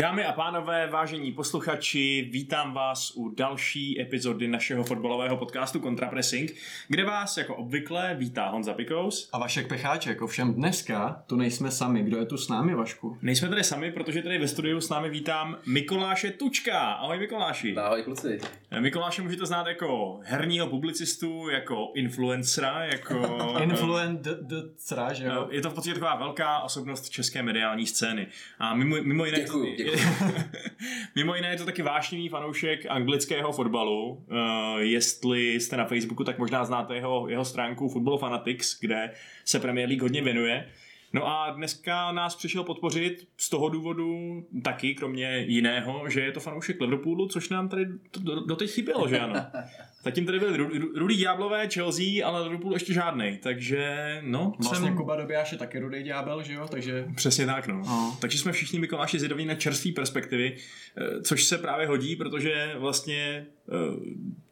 Dámy a pánové, vážení posluchači, vítám vás u další epizody našeho fotbalového podcastu Contrapressing, kde vás jako obvykle vítá Honza Pikous. A Vašek Pecháček, ovšem dneska tu nejsme sami. Kdo je tu s námi, Vašku? Nejsme tady sami, protože tady ve studiu s námi vítám Mikoláše Tučka. Ahoj Mikoláši. Ahoj kluci. Mikoláše můžete znát jako herního publicistu, jako influencera, jako... Influencera, že jo? Je to v podstatě taková velká osobnost české mediální scény. A mimo, mimo jiné... Děkuju, děkuju. Mimo jiné je to taky vášnivý fanoušek anglického fotbalu. Uh, jestli jste na Facebooku, tak možná znáte jeho, jeho stránku Football Fanatics, kde se Premier League hodně věnuje. No a dneska nás přišel podpořit z toho důvodu taky, kromě jiného, že je to fanoušek Liverpoolu, což nám tady doteď chybělo, že ano. Zatím tady byly Rudý Ďáblové, Chelsea, ale Liverpool ještě žádný, takže no. Vlastně jsem... Kuba Dobijáš je taky Rudý Ďábel, že jo? Takže... Přesně tak, no. no. Takže jsme všichni Mikoláši zvědaví na čerstvé perspektivy, eh, což se právě hodí, protože vlastně eh,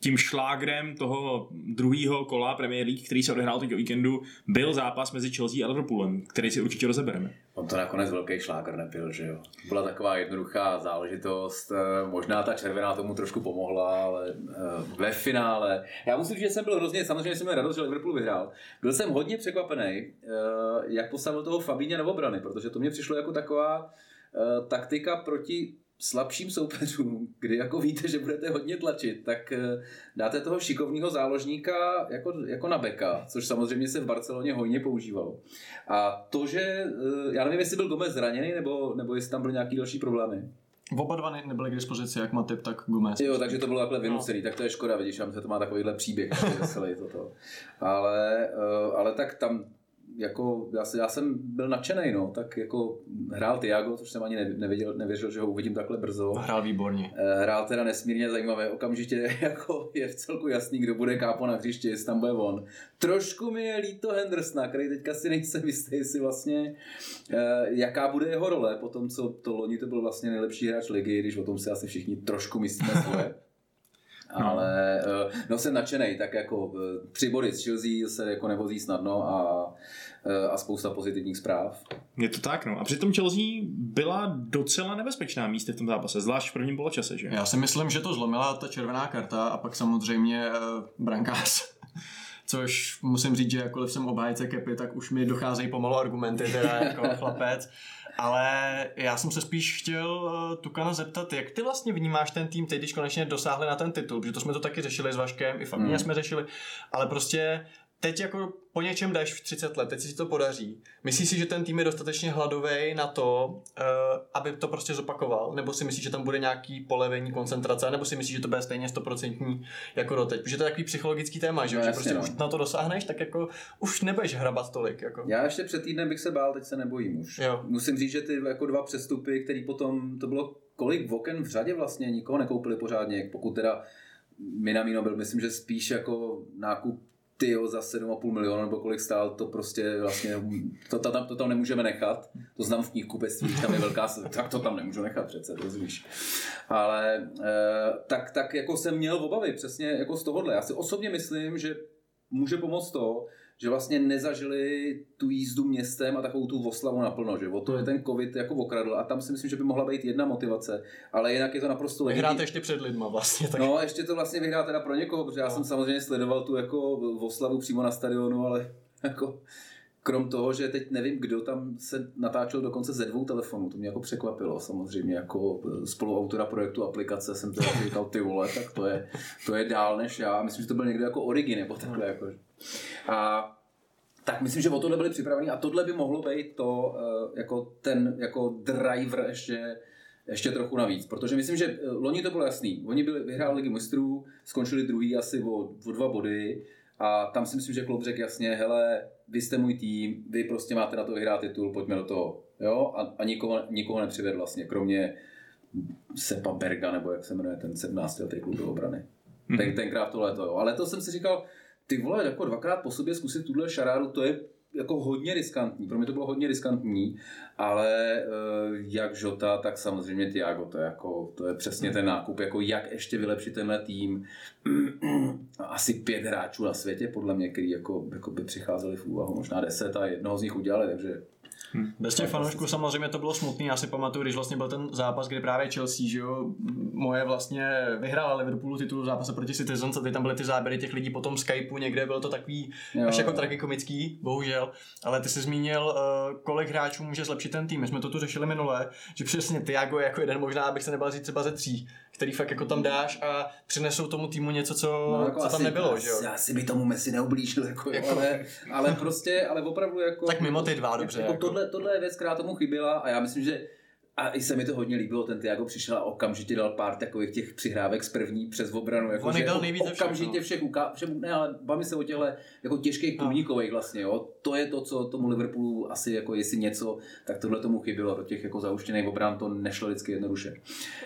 tím šlágrem toho druhého kola Premier League, který se odehrál teď o víkendu, byl zápas mezi Chelsea a Liverpoolem, který si určitě rozebereme. On to nakonec velký šlágr nebyl, že jo. Byla taková jednoduchá záležitost, eh, možná ta červená tomu trošku pomohla, ale ve finále. Já musím říct, že jsem byl hrozně, samozřejmě jsem měl radost, že Liverpool vyhrál. Byl jsem hodně překvapený, eh, jak postavil toho Fabíně na obrany, protože to mě přišlo jako taková eh, taktika proti slabším soupeřům, kdy jako víte, že budete hodně tlačit, tak eh, dáte toho šikovného záložníka jako, jako na beka, což samozřejmě se v Barceloně hojně používalo. A to, že, já nevím, jestli byl Gomez zraněný, nebo, nebo jestli tam byly nějaké další problémy. Oba dva nebyly k dispozici, jak Matip, tak Gomez. Jo, takže to bylo takhle vynucený, no. tak to je škoda, vidíš, že to má takovýhle příběh, celý toto. Ale, eh, ale tak tam jako, já, já jsem byl nadšený, no, tak jako hrál Tiago, což jsem ani nevěděl, nevěřil, že ho uvidím takhle brzo. Hrál výborně. Eh, hrál teda nesmírně zajímavé, okamžitě jako je v celku jasný, kdo bude kápo na hřiště, jestli tam bude on. Trošku mi je líto Hendersona, který teďka si nejsem jistý, jestli vlastně, eh, jaká bude jeho role, po tom, co to loni to byl vlastně nejlepší hráč ligy, když o tom si asi všichni trošku myslíme svoje. No. Ale eh, no jsem nadšený, tak jako tři body z Chelsea se jako nevozí snadno a a spousta pozitivních zpráv. Je to tak, no. A přitom Chelsea byla docela nebezpečná místy v tom zápase, zvlášť v prvním poločase, že? Já si myslím, že to zlomila ta červená karta a pak samozřejmě uh, brankář. Což musím říct, že jakkoliv jsem obhájce kepy, tak už mi docházejí pomalu argumenty, teda jako chlapec. Ale já jsem se spíš chtěl uh, Tukana zeptat, jak ty vlastně vnímáš ten tým teď, když konečně dosáhli na ten titul, protože to jsme to taky řešili s Vaškem, i Fabíně hmm. jsme řešili, ale prostě teď jako po něčem jdeš v 30 let, teď si to podaří. Myslíš si, že ten tým je dostatečně hladový na to, uh, aby to prostě zopakoval? Nebo si myslíš, že tam bude nějaký polevení koncentrace? Nebo si myslíš, že to bude stejně 100% jako doteď? Protože to je takový psychologický téma, že, no, že prostě no. už na to dosáhneš, tak jako už nebudeš hrabat tolik. Jako. Já ještě před týdnem bych se bál, teď se nebojím už. Jo. Musím říct, že ty jako dva přestupy, který potom, to bylo kolik oken v řadě vlastně, nikoho nekoupili pořádně, pokud teda Minamino byl, myslím, že spíš jako nákup ty za 7,5 milionu nebo kolik stál, to prostě vlastně, to, to, tam, to tam nemůžeme nechat. To znám v knihkupectví, tam je velká, tak to tam nemůžu nechat přece, rozumíš. Ale eh, tak, tak jako jsem měl obavy přesně jako z tohohle. Já si osobně myslím, že může pomoct to, že vlastně nezažili tu jízdu městem a takovou tu oslavu naplno, že o to je ten covid jako okradl a tam si myslím, že by mohla být jedna motivace, ale jinak je to naprosto legitimní. Vyhráte ještě před lidma vlastně. Tak... No, ještě to vlastně vyhrá teda pro někoho, protože já no. jsem samozřejmě sledoval tu jako oslavu přímo na stadionu, ale jako krom toho, že teď nevím, kdo tam se natáčel dokonce ze dvou telefonů, to mě jako překvapilo samozřejmě, jako spoluautora projektu aplikace jsem teda říkal, ty vole, tak to je, to je dál než já, myslím, že to byl někdo jako Origin, nebo takhle, jako. A tak myslím, že o tohle byli připraveni a tohle by mohlo být to, eh, jako ten jako driver ještě, ještě trochu navíc, protože myslím, že eh, loni to bylo jasný. Oni byli, vyhráli ligy mistrů, skončili druhý asi o, o dva body a tam si myslím, že klub řekl jasně, hele, vy jste můj tým, vy prostě máte na to vyhrát titul, pojďme do toho. Jo? A, a nikoho, nikoho nepřived vlastně, kromě Sepa Berga, nebo jak se jmenuje ten 17. letý klub do obrany. Mm-hmm. Ten, tenkrát to leto, jo. Ale to jsem si říkal, ty vole, jako dvakrát po sobě zkusit tuhle šarádu, to je jako hodně riskantní. Pro mě to bylo hodně riskantní, ale eh, jak Žota, tak samozřejmě Tiago, to je, jako, to je přesně ten nákup, jako jak ještě vylepšit tenhle tým. Asi pět hráčů na světě, podle mě, který jako, jako by přicházeli v úvahu, možná deset a jednoho z nich udělali, takže Hmm. Bez těch fanoušků samozřejmě to bylo smutný. Já si pamatuju, když vlastně byl ten zápas, kdy právě Chelsea, že jo, moje vlastně vyhrála Liverpoolu titul v zápase proti Citizens a ty tam byly ty záběry těch lidí po tom Skypeu někde, bylo to takový jo, až jako tragikomický, bohužel. Ale ty jsi zmínil, uh, kolik hráčů může zlepšit ten tým. My jsme to tu řešili minule, že přesně Tiago jako jeden, možná abych se nebál říct třeba ze tří, který fakt jako tam dáš a přinesou tomu týmu něco, co, no, jako co tam nebylo, že jo? Já si by tomu Messi neublížil, jako, jako, ale, ale prostě, ale opravdu jako... Tak mimo ty dva, dobře. Jako, jako. Tohle, tohle je věc, která tomu chyběla a já myslím, že a i se mi to hodně líbilo, ten Tiago přišel a okamžitě dal pár takových těch přihrávek z první přes obranu. Jako, On dal nejvíce okamžitě všech, uká... všech, ne, ale bavíme se o těchto jako těžkých průnikových vlastně, jo. To je to, co tomu Liverpoolu asi jako jestli něco, tak tohle tomu chybělo. Do těch jako zauštěných obran to nešlo vždycky jednoduše.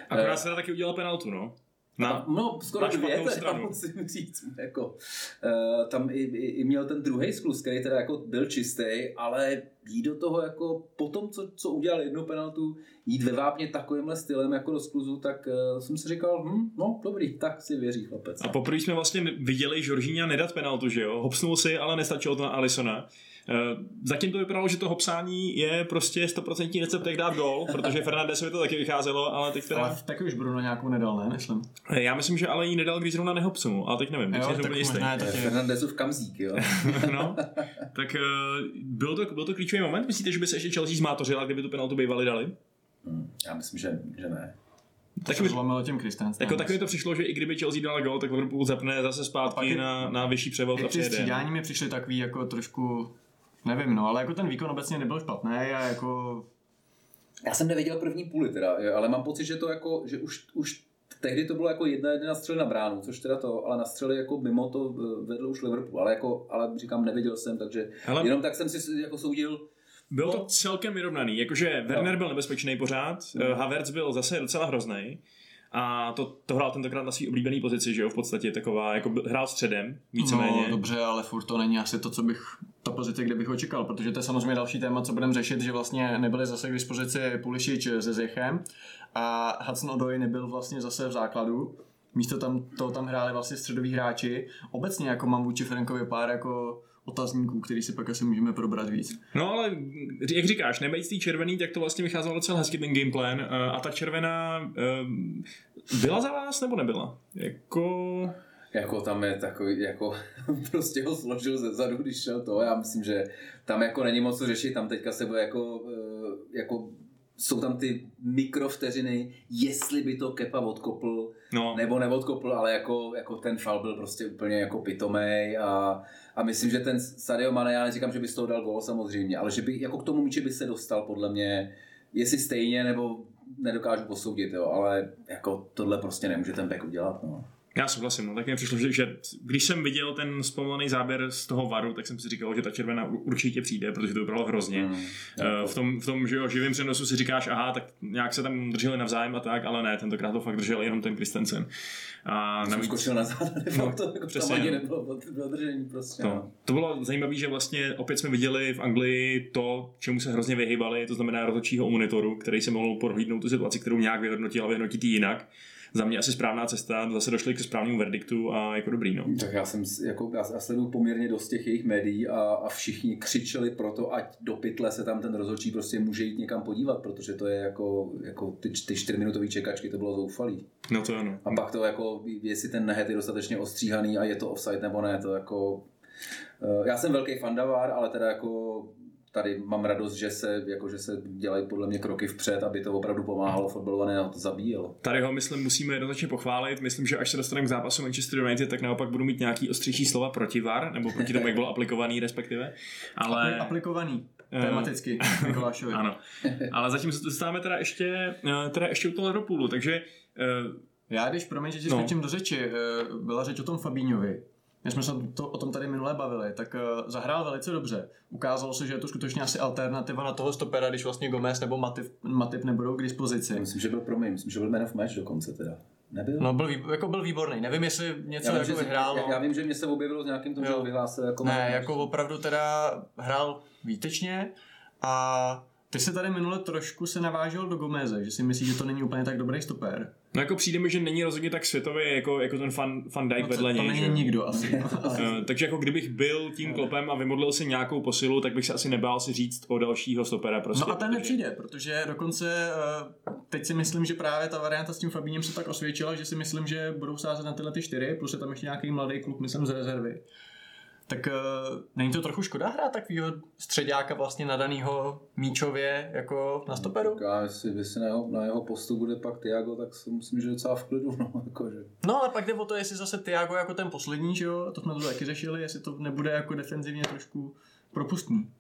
Akorát se taky udělal penaltu, no. Na, no, skoro dvě, teda musím říct. Jako, uh, tam i, i, i, měl ten druhý sklus, který teda jako byl čistý, ale jít do toho jako po tom, co, co udělal jednu penaltu, jít ve vápně takovýmhle stylem jako do skluzu, tak uh, jsem si říkal, hm, no dobrý, tak si věří chlapec. A poprvé jsme vlastně viděli Žoržíňa nedat penaltu, že jo? Hopsnul si, ale nestačilo to na Alisona. Eh, zatím to vypadalo, že to hopsání je prostě 100% recept, jak dát gol, protože Fernandesovi to taky vycházelo, ale teď teda... Ale taky už Bruno nějakou nedal, ne? Myslím. Eh, já myslím, že ale ji nedal, když zrovna nehopsnul, ale teď nevím. Jo, tak možná je to Fernandesův kamzík, jo. no, tak byl to, byl to klíčový moment. Myslíte, že by se ještě Chelsea zmátořila, kdyby tu penaltu bývali dali? Hmm, já myslím, že, že ne. Tak mi zlomilo těm Jako taky to přišlo, že i kdyby Chelsea dal gol, tak Liverpool zapne zase zpátky na, na vyšší převod a přijede. střídání mi přišly takový jako trošku Nevím, no, ale jako ten výkon obecně nebyl špatný a jako... Já jsem neviděl první půli teda, ale mám pocit, že to jako, že už, už tehdy to bylo jako jedna jedna střely na bránu, což teda to, ale na střely jako mimo to eh, vedl už Liverpool, ale jako, ale říkám, neviděl jsem, takže ale... jenom tak jsem si jako soudil, bylo no. to celkem vyrovnaný, jakože Werner no. byl nebezpečný pořád, mm. Havertz byl zase docela hrozný. A to, to hrál tentokrát na svý oblíbený pozici, že jo, v podstatě taková, jako hrál středem, víceméně. No, dobře, ale furt to není asi to, co bych, ta pozice, kde bych ho čekal, protože to je samozřejmě další téma, co budeme řešit, že vlastně nebyli zase k dispozici Pulišič se Zechem a Hudson Odoi nebyl vlastně zase v základu. Místo tam, to tam hráli vlastně středoví hráči. Obecně jako mám vůči Frankovi pár jako otazníků, který si pak asi můžeme probrat víc. No ale jak říkáš, nebejt tý červený, tak to vlastně vycházelo docela hezky ten gameplan eh, a ta červená eh, byla za vás nebo nebyla? Jako... Jako tam je takový, jako prostě ho složil ze zadu, když šel to. Já myslím, že tam jako není moc co řešit, tam teďka se bude jako, eh, jako jsou tam ty mikrovteřiny, jestli by to Kepa odkopl, no. nebo neodkopl, ale jako, jako ten fal byl prostě úplně jako pitomej a, a myslím, že ten Sadio Mane, já neříkám, že by z toho dal gól samozřejmě, ale že by jako k tomu míči by se dostal podle mě, jestli stejně, nebo nedokážu posoudit, jo, ale jako tohle prostě nemůže ten back udělat. No. Já souhlasím, no, tak mi přišlo, že, že když jsem viděl ten zpomalený záběr z toho varu, tak jsem si říkal, že ta červená určitě přijde, protože to vypadalo hrozně. Mm, uh, v, tom, v tom, že jo, živým přenosu si říkáš, aha, tak nějak se tam drželi navzájem a tak, ale ne, tentokrát to fakt držel jenom ten Kristensen. A navíc... skočil na záda, no, to jako přesně, tam ani nebylo dodržení prostě. To, no. to bylo zajímavé, že vlastně opět jsme viděli v Anglii to, čemu se hrozně vyhýbali, to znamená rozhodčího monitoru, který se mohl prohlídnout tu situaci, kterou nějak vyhodnotil a vyhodnotit jinak za mě asi správná cesta, zase došli k správnému verdiktu a jako dobrý. No. Tak já jsem, jako, já, já sleduju poměrně dost těch jejich médií a, a všichni křičeli pro to, ať do pytle se tam ten rozhodčí prostě může jít někam podívat, protože to je jako, jako ty, ty čtyřminutové čekačky, to bylo zoufalý. No to ano. A pak to jako, jestli ten nehet je dostatečně ostříhaný a je to offside nebo ne, to jako eh, já jsem velký fandavar, ale teda jako tady mám radost, že se, jako, že se dělají podle mě kroky vpřed, aby to opravdu pomáhalo fotbalu a ne to zabíjelo. Tady ho, myslím, musíme jednoznačně pochválit. Myslím, že až se dostaneme k zápasu Manchester United, tak naopak budu mít nějaký ostřejší slova proti VAR, nebo proti tomu, jak byl aplikovaný, respektive. Ale... Aplikovaný. Eh, tematicky, Mikulášovi. ano. Ale zatím se dostáváme teda ještě, eh, teda ještě u toho Liverpoolu, takže uh, já když, promiň, že ti no. do řeči, byla řeč o tom Fabíňovi, my jsme se to, o tom tady minule bavili, tak uh, zahrál velice dobře. Ukázalo se, že je to skutečně asi alternativa na toho stopera, když vlastně Gomez nebo Matip, Matip nebudou k dispozici. Myslím, že byl pro mě, myslím, že byl man of match dokonce teda. Nebyl? No, byl, jako byl výborný. Nevím, jestli něco já vím, jako vyhrál. Já, já, vím, že mě se objevilo s nějakým tom, že vyhlásil jako Ne, jako opravdu teda hrál výtečně a Ty se tady minule trošku se navážel do Gomeze, že si myslíš, že to není úplně tak dobrý stoper. No jako přijde mi, že není rozhodně tak světový jako, jako ten fan, fan Dijk No, vedle to, to něj. není že? nikdo asi. no. Eh, takže jako kdybych byl tím klopem a vymodlil si nějakou posilu, tak bych se asi nebál si říct o dalšího stopera prostě. No a ten protože- nepřijde, protože dokonce eh, teď si myslím, že právě ta varianta s tím Fabíněm se tak osvědčila, že si myslím, že budou sázet na tyhle ty čtyři, plus je tam ještě nějaký mladý kluk, myslím, z rezervy. Tak uh, není to trochu škoda hrát takovýho středáka vlastně nadanýho míčově jako na stoperu? Já, jestli, jestli na, jeho, na jeho postu bude pak Tiago, tak si myslím, že docela v klidu. No, jakože. No ale pak jde o to, jestli zase Tiago jako ten poslední, že jo, to jsme to taky řešili, jestli to nebude jako defenzivně trošku propustný.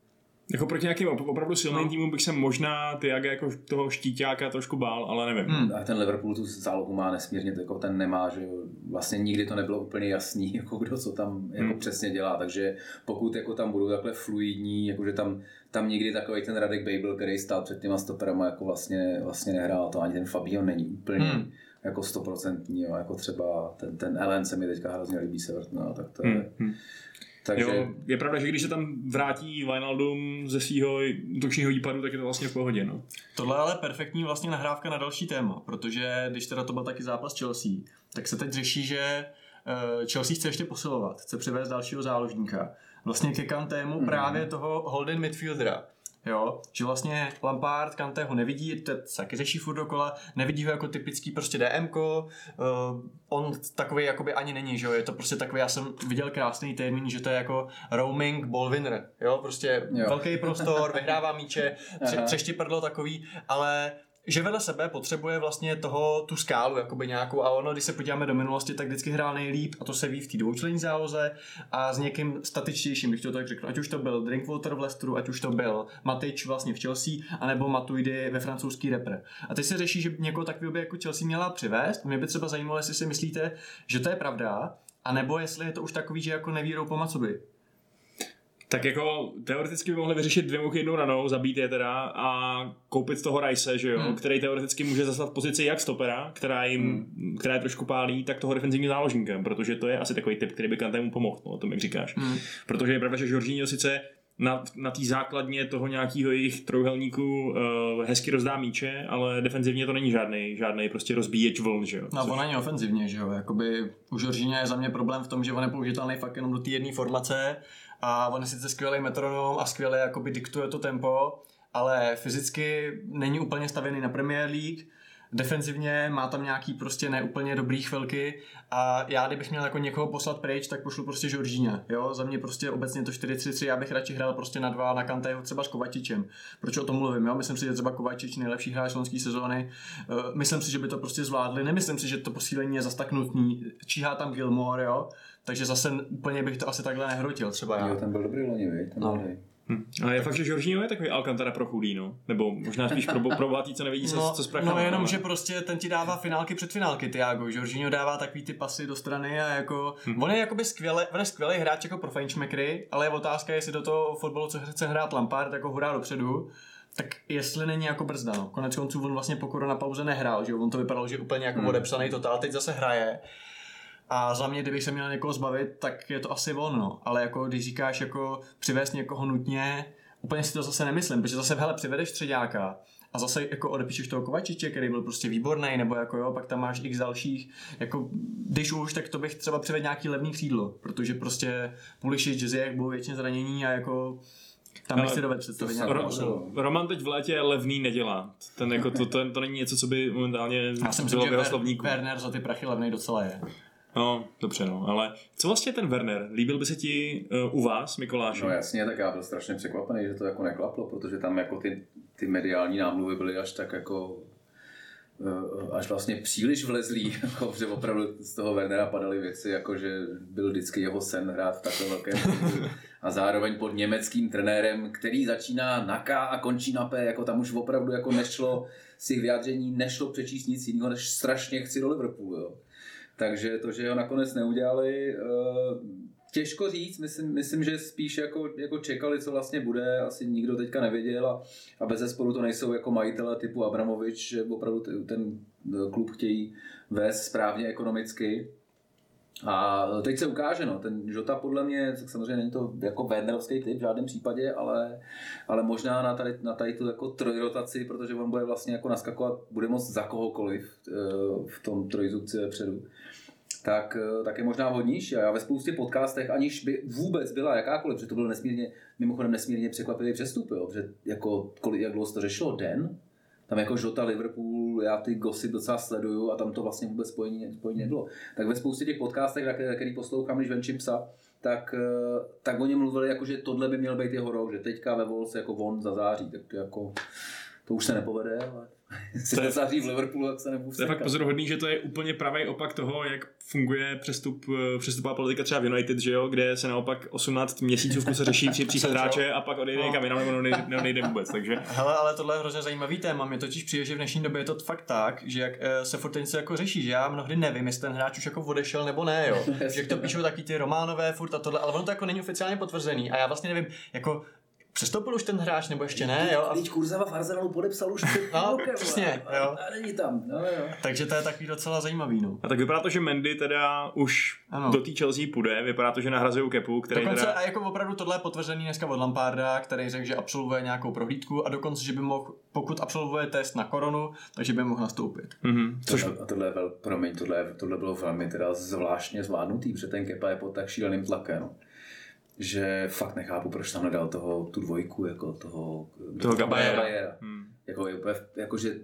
Jako proti nějakým op- opravdu silným No. týmům bych se možná Tiaga jako toho štíťáka trošku bál, ale nevím. Hmm. A ten Liverpool tu zálohu má nesmírně, jako ten nemá, že vlastně nikdy to nebylo úplně jasný, jako kdo co tam jako Hmm. přesně dělá, takže pokud jako tam budou takhle fluidní, jakože tam, tam nikdy takový ten Radek Babel, který stál před těma stoperama, jako vlastně, vlastně nehrál, to ani ten Fabio není úplně Hmm. jako stoprocentní, jako třeba ten, ten Ellen se mi teďka hrozně líbí Severt, no, tak to je, Hmm. Takže Jo, je pravda, že když se tam vrátí Wijnaldum ze svého útočního výpadu, tak je to vlastně v pohodě. No. Tohle je ale perfektní vlastně nahrávka na další téma, protože když teda to byl taky zápas Chelsea, tak se teď řeší, že eh, Chelsea chce ještě posilovat, chce přivést dalšího záložníka. Vlastně ke Kantému Mhm. právě toho Holden midfieldera. Jo, že vlastně Lampard Kanté ho nevidí, to se taky řeší furt dokola, nevidí ho jako typický prostě DMko, uh, on takový jakoby ani není, že jo, je to prostě takový, já jsem viděl krásný termín, že to je jako roaming ball winner, jo, prostě Jo. velký prostor, vyhrává míče, tře- Aha. třeštiprdlo takový, ale že vedle sebe potřebuje vlastně toho, tu skálu jakoby nějakou a ono, když se podíváme do minulosti, tak vždycky hrál nejlíp a to se ví v té dvoučlenní záloze a s někým statičtějším, když to tak řeknu. Ať už to byl Drinkwater v Leicesteru, ať už to byl Matič vlastně v Chelsea, anebo Matuidi ve francouzský repre. A teď se řeší, že někoho takového by jako Chelsea měla přivést. Mě by třeba zajímalo, jestli si myslíte, že to je pravda, a nebo jestli je to už takový, že jako nevírou po Macovi. Tak jako teoreticky by mohli vyřešit dvě muchy jednou ranou, zabít je teda a koupit toho Rice, že jo, Hmm. který teoreticky může zastat pozici jak stopera, která jim, která je trošku pálí, tak toho defenzivního záložníka, protože to je asi takový typ, který by Kantému pomohl, no, o tom jak říkáš. Hmm. Protože je pravda, že Jorginho sice na, na té základně toho nějakého jejich trojuhelníku uh, hezky rozdá míče, ale defenzivně to není žádný, žádný prostě rozbíječ vln, že jo. No, on není ofenzivně, že jo, jakoby u Žoržíně je za mě problém v tom, že on je použitelný fakt jenom do té jedné formace a on je sice skvělý metronom a skvěle jakoby diktuje to tempo, ale fyzicky není úplně stavěný na Premier League, defenzivně má tam nějaký prostě neúplně dobrý chvilky a já kdybych měl jako někoho poslat pryč, tak pošlu prostě Žoržíně, jo, za mě prostě obecně to 4-3-3, já bych radši hrál prostě na dva na Kantého třeba s Kovačičem. Proč o tom mluvím, jo, myslím si, že třeba Kovačič nejlepší hráč loňské sezóny, Eh, myslím si, že by to prostě zvládli, nemyslím si, že to posílení je zas tak nutný, číhá tam Gilmore, jo, takže zase úplně bych to asi takhle nehrotil třeba já. jo, ten byl dobrý loni, ten No. Hm. Ale je fakt, že Jorginho je takový Alcantara pro chudý, no. Nebo možná spíš pro, pro bohatý, co nevidí, co, No, co s no jenom, ale- že prostě ten ti dává finálky před finálky, Tiago. Jorginho dává takový ty pasy do strany a jako... Hm. On je jakoby skvěle, on je skvělý hráč jako pro fajnšmekry, ale je otázka, jestli do toho fotbalu, co chce hrát Lampard, jako hurá dopředu, tak jestli není jako brzda, no. Konec konců on vlastně po korona pauze nehrál, že jo? On to vypadalo, že úplně jako Hmm. odepsaný totál, teď zase hraje. A za mě, kdybych se měl někoho zbavit, tak je to asi on, no. Ale jako když říkáš jako přivést někoho nutně, úplně si to zase nemyslím, protože zase hele, přivedeš středáka a zase jako odepíšeš toho Kovačiče, který byl prostě výborný, nebo jako jo, pak tam máš x dalších, jako když už, tak to bych třeba přivedl nějaký levný křídlo, protože prostě Pulišič, Ziyech budou většině zranění a jako tam bych si dovedl představit to nějakou Ro-. Roman teď v létě levný nedělá. Ten jako to, to, to, není něco, co by momentálně Já jsem bylo v jeho slovníku. Werner za ty prachy levný docela je. No, dobře no, ale co vlastně ten Werner? Líbil by se ti uh, u vás, Mikuláši? No jasně, tak já byl strašně překvapený, že to jako neklaplo, protože tam jako ty, ty mediální námluvy byly až tak jako eh, až vlastně příliš vlezlý, jako, že opravdu z toho Wernera padaly věci, jako že byl vždycky jeho sen hrát v takhle velkém a zároveň pod německým trenérem, který začíná na K a končí na P, jako tam už opravdu jako nešlo těch vyjádření nešlo přečíst nic jiného, než strašně chci do Liverpoolu. Jo. Takže to, že ho nakonec neudělali, eh, těžko říct, myslím, myslím že spíš jako, jako čekali, co vlastně bude, asi nikdo teďka nevěděl a, a bez zesporu to nejsou jako majitele typu Abramovič, že opravdu ten eh, klub chtějí vést správně ekonomicky. A teď se ukáže, no, ten Jota podle mě, tak samozřejmě není to jako Wernerovský typ v žádném případě, ale, ale možná na tady, na tady tu jako trojrotaci, protože on bude vlastně jako naskakovat, bude moc za kohokoliv eh, v tom trojzubci vepředu tak, eh, tak je možná hodnější. A já ve spoustě podcastech, aniž by vůbec byla jakákoliv, protože to byl nesmírně, mimochodem nesmírně překvapivý přestup, jo, že jako, kolik, jak dlouho to řešilo, den, tam jako Žota, Liverpool, já ty gossip docela sleduju a tam to vlastně vůbec spojení, spojení nebylo. Tak ve spoustě těch podcastech, který poslouchám, když venčím psa, tak, eh, tak oni mluvili, jako, že tohle by měl být jeho rok, že teďka ve Wolves jako on zazáří, tak to jako to už se nepovede, ale to je, v Liverpoolu, jak se nebudu To je fakt pozoruhodný, že to je úplně pravý opak toho, jak funguje přestup, eh, přestupová politika třeba v United, že jo, kde se naopak 18 měsíců v kuse řeší při příchod hráče a pak odejde někam jinam nebo nejde, nejde vůbec, takže. Hele, ale tohle je hrozně zajímavý téma. Mě totiž přijde, že v dnešní době je to fakt tak, že jak eh, se furt něco jako řeší, že já mnohdy nevím, jestli ten hráč už jako odešel nebo ne, jo. že to píšou taky ty románové furt a tohle, ale ono to jako není oficiálně potvrzený a já vlastně nevím, jako Přestoupil už ten hráč, nebo ještě ne? Jo? Teď Kurzava v Arsenalu podepsal už před no, rokem, přesně, jo. A není tam. No, jo. Takže to je takový docela zajímavý. No. A tak vypadá to, že Mendy teda už ano. do té Chelsea půjde, vypadá to, že nahrazují Kepu, který dokonce, teda... a jako opravdu tohle je potvrzený dneska od Lamparda, který řekl, že absolvuje nějakou prohlídku a dokonce, že by mohl, pokud absolvuje test na koronu, takže by mohl nastoupit. Mm-hmm. Což... A tohle, je vel, promiň, tohle, tohle bylo velmi teda zvláštně zvládnutý, protože ten Kepa je pod tak šíleným tlakem že fakt nechápu, proč tam nedal toho, tu dvojku, jako toho, toho Gabajera. Hmm. Jako, jako, že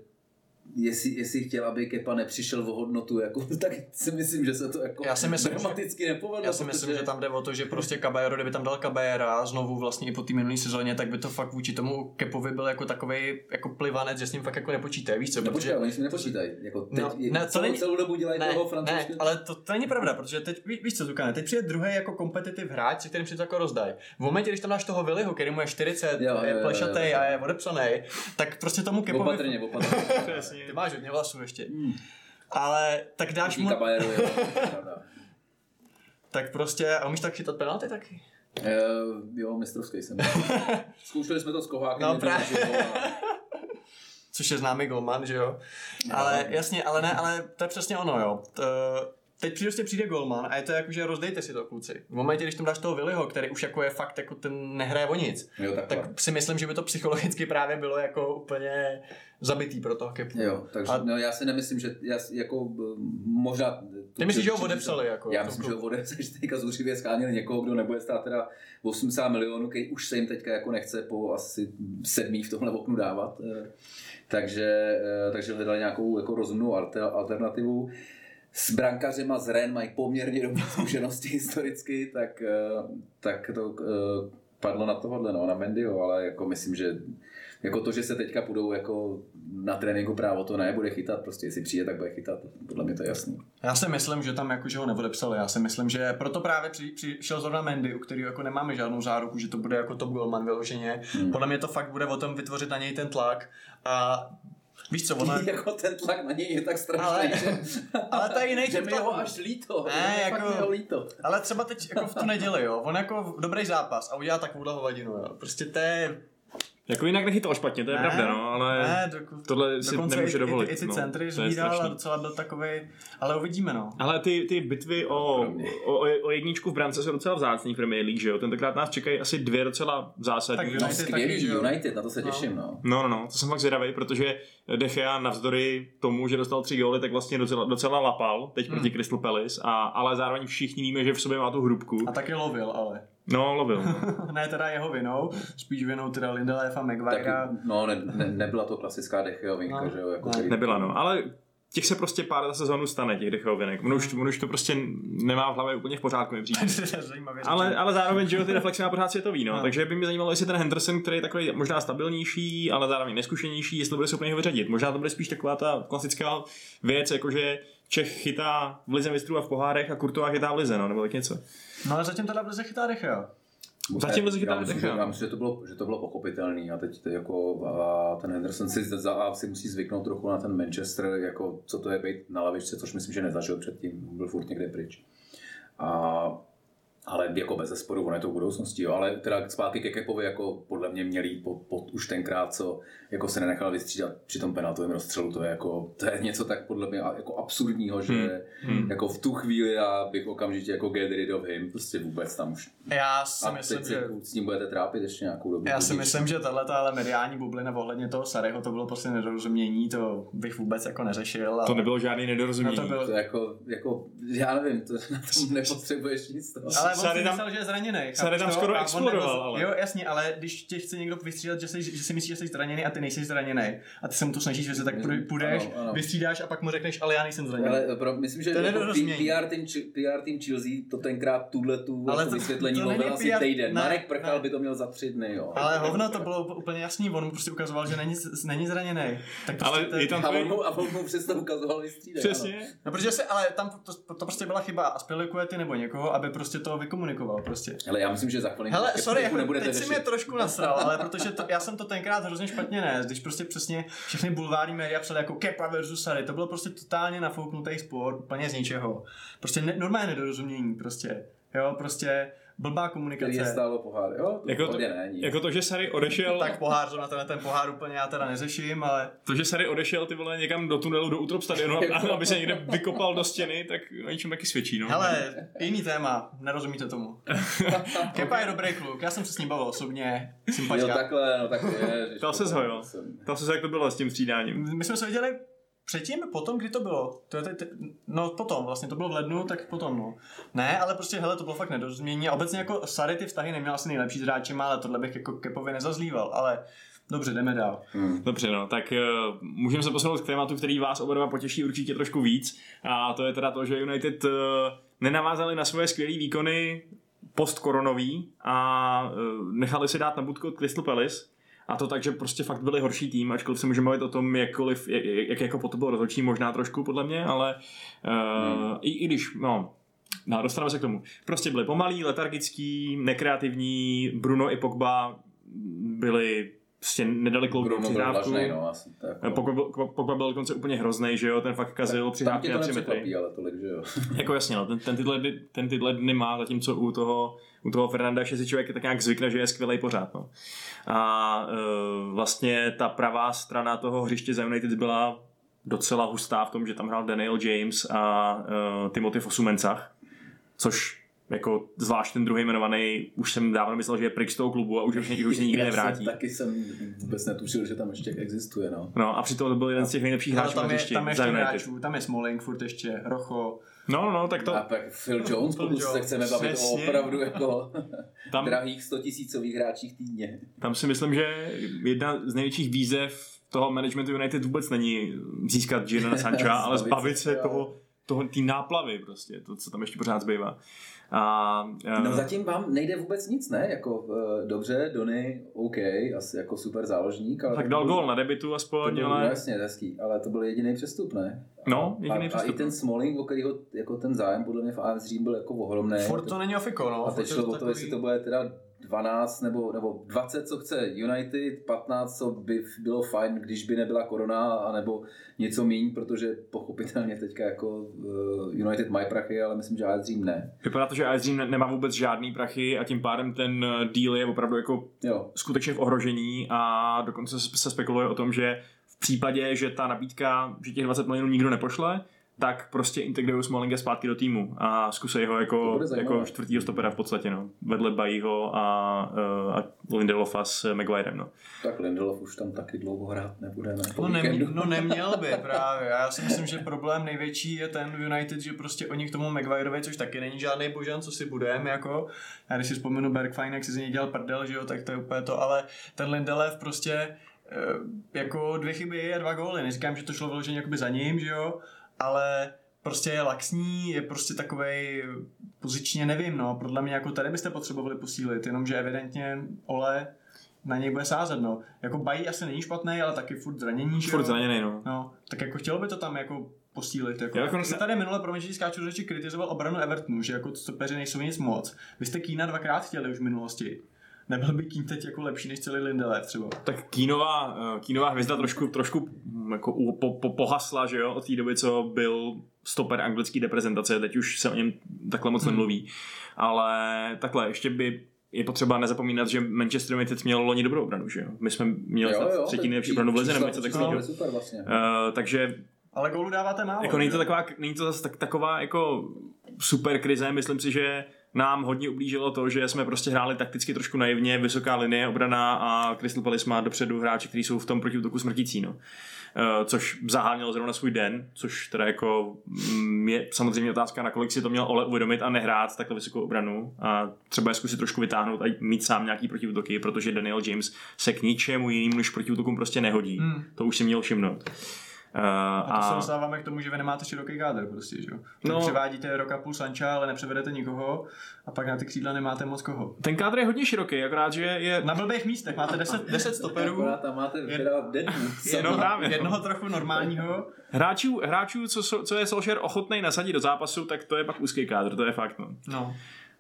jestli, jestli chtěl, aby Kepa nepřišel o hodnotu, jako, tak si myslím, že se to jako já si myslím, dramaticky že, nepovedlo. Já si protože... myslím, že tam jde o to, že prostě Caballero, kdyby tam dal Caballera znovu vlastně i po té minulé sezóně, tak by to fakt vůči tomu Kepovi byl jako takový jako plivanec, že s ním fakt jako nepočítají, víš co? No, protože... oni si nepočítají. Jako teď, no, ne, to celou, není... celou dobu dělají ne, toho francouzského. Ne, ale to, to, není pravda, protože teď, ví, víš co, Zukane, teď přijde druhý jako kompetitiv hráč, se kterým si to jako rozdají. V momentě, když tam dáš toho Viliho, který mu je 40, jo, je plešatý a je odepsaný, tak prostě tomu Kepovi... Opatrně, opatrně. Ty máš hodně vlasů ještě. Mm. Ale tak dáš mu... Kabajeru, jo, tak prostě, a umíš tak chytat penalty taky? Uh, jo, mistrovský jsem. Zkoušeli jsme to s Kohákem. No právě. Což je známý golman, že jo? Ale jasně, ale ne, ale to je přesně ono, jo. To, teď prostě přijde golman a je to jako, že rozdejte si to kluci. V momentě, když tam dáš toho Viliho, který už jako je fakt, jako ten nehraje o nic, jo, tak si myslím, že by to psychologicky právě bylo jako úplně zabitý pro toho kepu. Jo, takže a... no, já si nemyslím, že já, jako možná... Ty myslíš, že ho odepsali? Jako, já myslím, že ho odepsali, že teďka zúřivě schánili někoho, kdo nebude stát teda 80 milionů, který už se jim teďka jako nechce po asi sedmý v tomhle oknu dávat. Eh, takže, eh, takže hledali nějakou jako rozumnou alternativu s brankařema z Ren mají poměrně dobré zkušenosti historicky, tak, eh, tak to padlo na tohohle, no, na Mendyho, ale jako myslím, že jako to, že se teďka půjdou jako na tréninku právo, to ne, bude chytat, prostě jestli přijde, tak bude chytat, podle mě to je jasný. Já si myslím, že tam jako, že ho nepodepsali, já si myslím, že proto právě při, přišel zrovna Mendy, u kterého jako nemáme žádnou záruku, že to bude jako top goalman vyloženě. Hmm. Podle mě to fakt bude o tom vytvořit na něj ten tlak a Víš co, ona... jako ten tlak na něj je tak strašný, ale, že... ale je jiný že mi ho až líto. Ne, jako, líto. Ale třeba teď jako v tu neděli, jo, on jako dobrý zápas a udělá takovou hovadinu, jo. Prostě to je jako jinak nechytal špatně, to je ne, pravda, no, ale ne, doku, tohle si nemůže dovolit. I, i ty no, centry zbíral a docela byl takový, ale uvidíme, no. Ale ty, ty bitvy o, o, o, jedničku v brance jsou docela vzácný v Premier League, že jo? Tentokrát nás čekají asi dvě docela zásadní. Tak United, no, taky, že United, na to se no. těším, no. no. No, no, to jsem fakt zvědavý, protože De Gea navzdory tomu, že dostal tři góly, tak vlastně docela, docela lapal teď hmm. proti Crystal Palace, a, ale zároveň všichni víme, že v sobě má tu hrubku. A taky lovil, ale. No, lovil. ne teda jeho vinou, spíš vinou teda Lindelefa, Maguire. No, ne, ne, nebyla to klasická Decheovinka, no. že jo? Jako ne. Nebyla, no, ale těch se prostě pár za sezónu stane, těch dechovinek. On už, on už to prostě nemá v hlavě úplně v pořádku, mi ale, ale zároveň, že jo, ty reflexe má pořád světový, no. no. Takže by mě zajímalo, jestli ten Henderson, který je takový možná stabilnější, ale zároveň neskušenější, jestli bude schopný ho vyřadit. Možná to bude spíš taková ta klasická věc, jakože Čech chytá v lize mistrů a v pohárech a Kurtová chytá v lize, no, nebo tak něco. No ale zatím teda v lize chytá Decha. Zatím lize chytá Decha. Já myslím, že to bylo, že to bylo pochopitelný a teď jako a ten Henderson si, za, a si musí zvyknout trochu na ten Manchester, jako co to je být na lavičce, což myslím, že nezažil předtím, byl furt někde pryč. A ale jako bez zesporu, ono je to v budoucnosti, jo. ale teda zpátky ke Kepovi, jako podle mě měli pod, pod, už tenkrát, co jako se nenechal vystřídat při tom penaltovém rozstřelu, to je jako, to je něco tak podle mě jako absurdního, že hmm. jako v tu chvíli já bych okamžitě jako get rid of him, prostě vůbec tam už. Já si A myslím, teď že... s ním budete trápit ještě nějakou dobu. Já si Budíš. myslím, že tahle ale mediální bublina ohledně toho Saryho, to bylo prostě nedorozumění, to bych vůbec jako neřešil. To ale- nebylo žádný No nedorozumění. to bylo, To jako, jako, já nevím, to na tom nepotřebuješ nic toho. ale si tam- myslel, že je zraněný. Chápeš tam to? skoro explodoval, nebyl- ale. Jo, jasně, ale když tě chce někdo vystřídat, že, jsi, že si myslíš, že jsi zraněný a ty nejsi zraněný a ty se mu to snažíš vysvětlit, tak půjde- půjdeš, vystřídáš a pak mu řekneš, ale já nejsem zraněný. Ale pro, myslím, že To jako PR, tým, PR tým Chelsea to tenkrát tuhle tu Ale jako to- vysvětlení lovil asi PR týden. ne, Marek Prchal ne. by to měl za tři dny, jo. Ale hovno to bylo úplně jasný, on mu prostě ukazoval, že není, není zraněný. Tak prostě Ale to, je tam A on mu, a on mu přesto ukazoval vystřídat. Přesně. No protože se, ale tam to, to prostě byla chyba a ty nebo někoho, aby prostě to vykomunikoval prostě. Ale já myslím, že za chvíli Hele, sorry, jako, nebudete teď si mě trošku nasral, ale protože to, já jsem to tenkrát hrozně špatně nes, když prostě přesně všechny bulvární média psali jako Kepa versus Sary, to bylo prostě totálně nafouknutý sport, úplně z ničeho. Prostě ne, normálně nedorozumění prostě, jo, prostě blbá Který je komunikace. stálo pohár, jo? To Jako to, není. jako to, že Sary odešel, Tak pohár, zrovna ten, ten pohár úplně já teda neřeším, ale to, že Sary odešel ty vole někam do tunelu, do útrop stadionu, a- aby se někde vykopal do stěny, tak o něčem taky svědčí, no. hele, jiný téma, nerozumíte tomu. Kepa je dobrý kluk, já jsem se s ním bavil osobně, Jo, sympačka. takhle, no tak je. Ptal ses ho, jo. To se jak to bylo s tím střídáním. My jsme se viděli předtím, potom, kdy to bylo? To je teď, no potom, vlastně to bylo v lednu, tak potom, no. Ne, ale prostě, hele, to bylo fakt nedorozumění a obecně jako Sary ty vztahy neměl asi nejlepší s hráčem, ale tohle bych jako Kepovi nezazlíval, ale dobře, jdeme dál. Hmm. Dobře, no, tak uh, můžeme se posunout k tématu, který vás oba dva potěší určitě trošku víc. A to je teda to, že United uh, nenavázali na svoje skvělé výkony postkoronový a uh, nechali si dát na budku od Crystal Palace. A to tak, že prostě fakt byli horší tým, ačkoliv se můžeme mluvit o tom, jakkoliv, jak, jak jako potom bylo rozhodčí, možná trošku podle mě, ale uh, hmm. i, i když, no, No, dostaneme se k tomu. Prostě byli pomalí, letargický, nekreativní, Bruno i Pogba byli prostě nedali byl přihrávku. vlažnej, no, asi. To jako, Pogba byl, Pogba byl dokonce úplně hrozný, že jo, ten fakt kazil tam přihrávky na to tři metry. ale tolik, že jo. Jako jasně, no, ten, ten, tyhle, ten tyhle dny má, zatímco u toho, u toho Fernanda si člověk tak nějak zvykne, že je skvělý pořád. No. A e, vlastně ta pravá strana toho hřiště za United byla docela hustá v tom, že tam hrál Daniel James a e, Timothy Fosumencach, což jako zvlášť ten druhý jmenovaný, už jsem dávno myslel, že je pryč z toho klubu a už, už, už se nikdy Já nevrátí. Jsem, taky jsem vůbec netušil, že tam ještě existuje, no. No a přitom to byl jeden z těch nejlepších Ale hráčů na tam je, tam je ještě hráčů, tam je Smalling furt ještě, Rocho, No, no, tak to, A pak Phil Jones, Phil pokud se Jones, chceme bavit přesně. o opravdu jako tam, drahých 100 tisícových hráčích týdně. tam si myslím, že jedna z největších výzev toho managementu United vůbec není získat Jadona Sancha, ale Zbavit se, se toho, toho té náplavy prostě, to, co tam ještě pořád zbývá. A, a No zatím vám nejde vůbec nic, ne? Jako uh, dobře, Dony, OK, asi jako super záložník, ale... tak to dal byl- gól na debitu To aspoň, byl, no, ale jasně, hezký, ale to byl jediný přestup, ne? No, a, jediný a, přestup, A i ten no. Smalling, o kterýho jako ten zájem podle mě v AS Řím byl jako ohromný. furt to není ofiko, no. a teď šlo o to, takový- jestli to bude teda 12 nebo, nebo 20, co chce United, 15, co by bylo fajn, když by nebyla korona, anebo něco míň, protože pochopitelně teďka jako uh, United mají prachy, ale myslím, že AS Řím ne. vypadá to, že AS ne- nemá vůbec žádný prachy a tím pádem ten eh, deal je opravdu jako Jo, skutečně v ohrožení a dokonce se se spekuluje o tom, že v případě, že ta nabídka, že těch 20 milionů nikdo nepošle, tak prostě integrují Smallinga zpátky do týmu a zkusej ho jako, jako čtvrtýho stopera v podstatě, no. Vedle Bajího a, uh, a Lindelofa s Maguirem, no. tak Lindelof už tam taky dlouho hrát nebude, ne? No, nem, no neměl by právě. Já si myslím, že problém největší je ten v United, že prostě oni k tomu Maguireovi, což taky není žádný božan, co si budeme, jako. Já když si vzpomenu Bergfine, jak si z něj dělal prdel, že jo, tak to je úplně to, ale ten Lindelöf prostě eh, jako dvě chyby a dva góly. Neříkám, že to šlo vyloženě jakoby za ním, že jo, ale prostě je laxní, je prostě takovej pozičně nevím, no, podle mě jako tady byste potřebovali posílit, jenomže evidentně Ole na něj bude sázet, no. Jako Bají asi není špatný, ale taky furt zranění, že Furt jo? zraněný, no. No, tak jako chtělo by to tam jako posílit. Jako. Já jako se- tady minule, promiň, že skáču, řeči, kritizoval obranu Evertonu, že jako stopeři nejsou nic moc. Vy jste Kína dvakrát chtěli už v minulosti. Nebyl by Kín teď jako lepší než celý Lindelöf třeba. Tak Kínová, eh, Kínová hvězda trošku, trošku mm, jako u- po, po, pohasla, že jo, od té doby, co byl stoper anglický reprezentace, teď už se o něm takhle moc nemluví. Ale takhle, ještě by je potřeba nezapomínat, že Manchester United měl loni dobrou obranu, že jo? My jsme měli Jo, jo, třetí nejlepší obranu v lize nebo něco takového. vlastně. Uh, takže Ale gólu dáváte málo. jako není to taková, není to zase tak, taková jako super krize, myslím si, že nám hodně ublížilo to, že jsme prostě hráli takticky trošku naivně, vysoká linie, obrana a Crystal Palace má dopředu hráči, kteří jsou v tom protiútoku smrtící, no. Uh, což zahánělo zrovna svůj den, což teda jako mm, je samozřejmě otázka, nakolik si to měl Ole uvědomit a nehrát takhle vysokou obranu a třeba je zkusit trošku vytáhnout a mít sám nějaký protiútoky, protože Daniel James se k ničemu jinému než protiútokům prostě nehodí. Hmm. To už si měl všimnout. Uh, A to se dostáváme k tomu, že vy nemáte široký kádr prostě, že jo? No. No. Převádíte roka půl Sancha, ale nepřevedete nikoho a pak na ty křídla nemáte moc koho. Ten kádr je hodně široký, akorát, že je... Na blbých místech máte 10, 10 stoperů, Akorát tam máte deadů. No právě. jednoho trochu normálního. Hráčů, hráčů co, co je Solskjaer ochotný nasadit do zápasu, tak to je pak úzký kádr, to je fakt. No. No.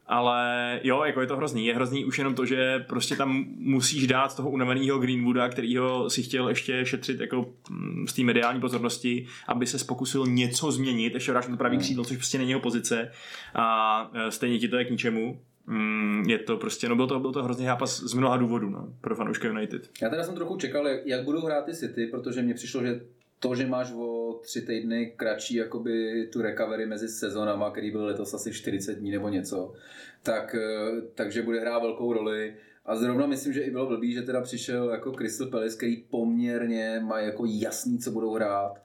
Ale jo, jako je to hrozný. Je hrozný už jenom to, že prostě tam musíš dát toho unaveného Greenwooda, kterýho si chtěl ještě šetřit jako mm, z té mediální pozornosti, aby se pokusil něco změnit, ještě hráč na to pravý Hmm. křídlo, což prostě není jeho pozice a e, stejně ti to je k ničemu. Mm, Je to prostě, no byl to, byl to hrozný zápas z mnoha důvodů no, pro fanouška United. Já teda jsem trochu čekal, jak, jak budou hrát ty City, protože mně přišlo, že to, že máš o tři týdny kratší jakoby tu recovery mezi sezonama, který byl letos asi 40 dní nebo něco, tak, eh, takže bude hrát velkou roli. A zrovna myslím, že i bylo blbý, že teda přišel jako Crystal Palace, který poměrně má jako jasný, co budou hrát.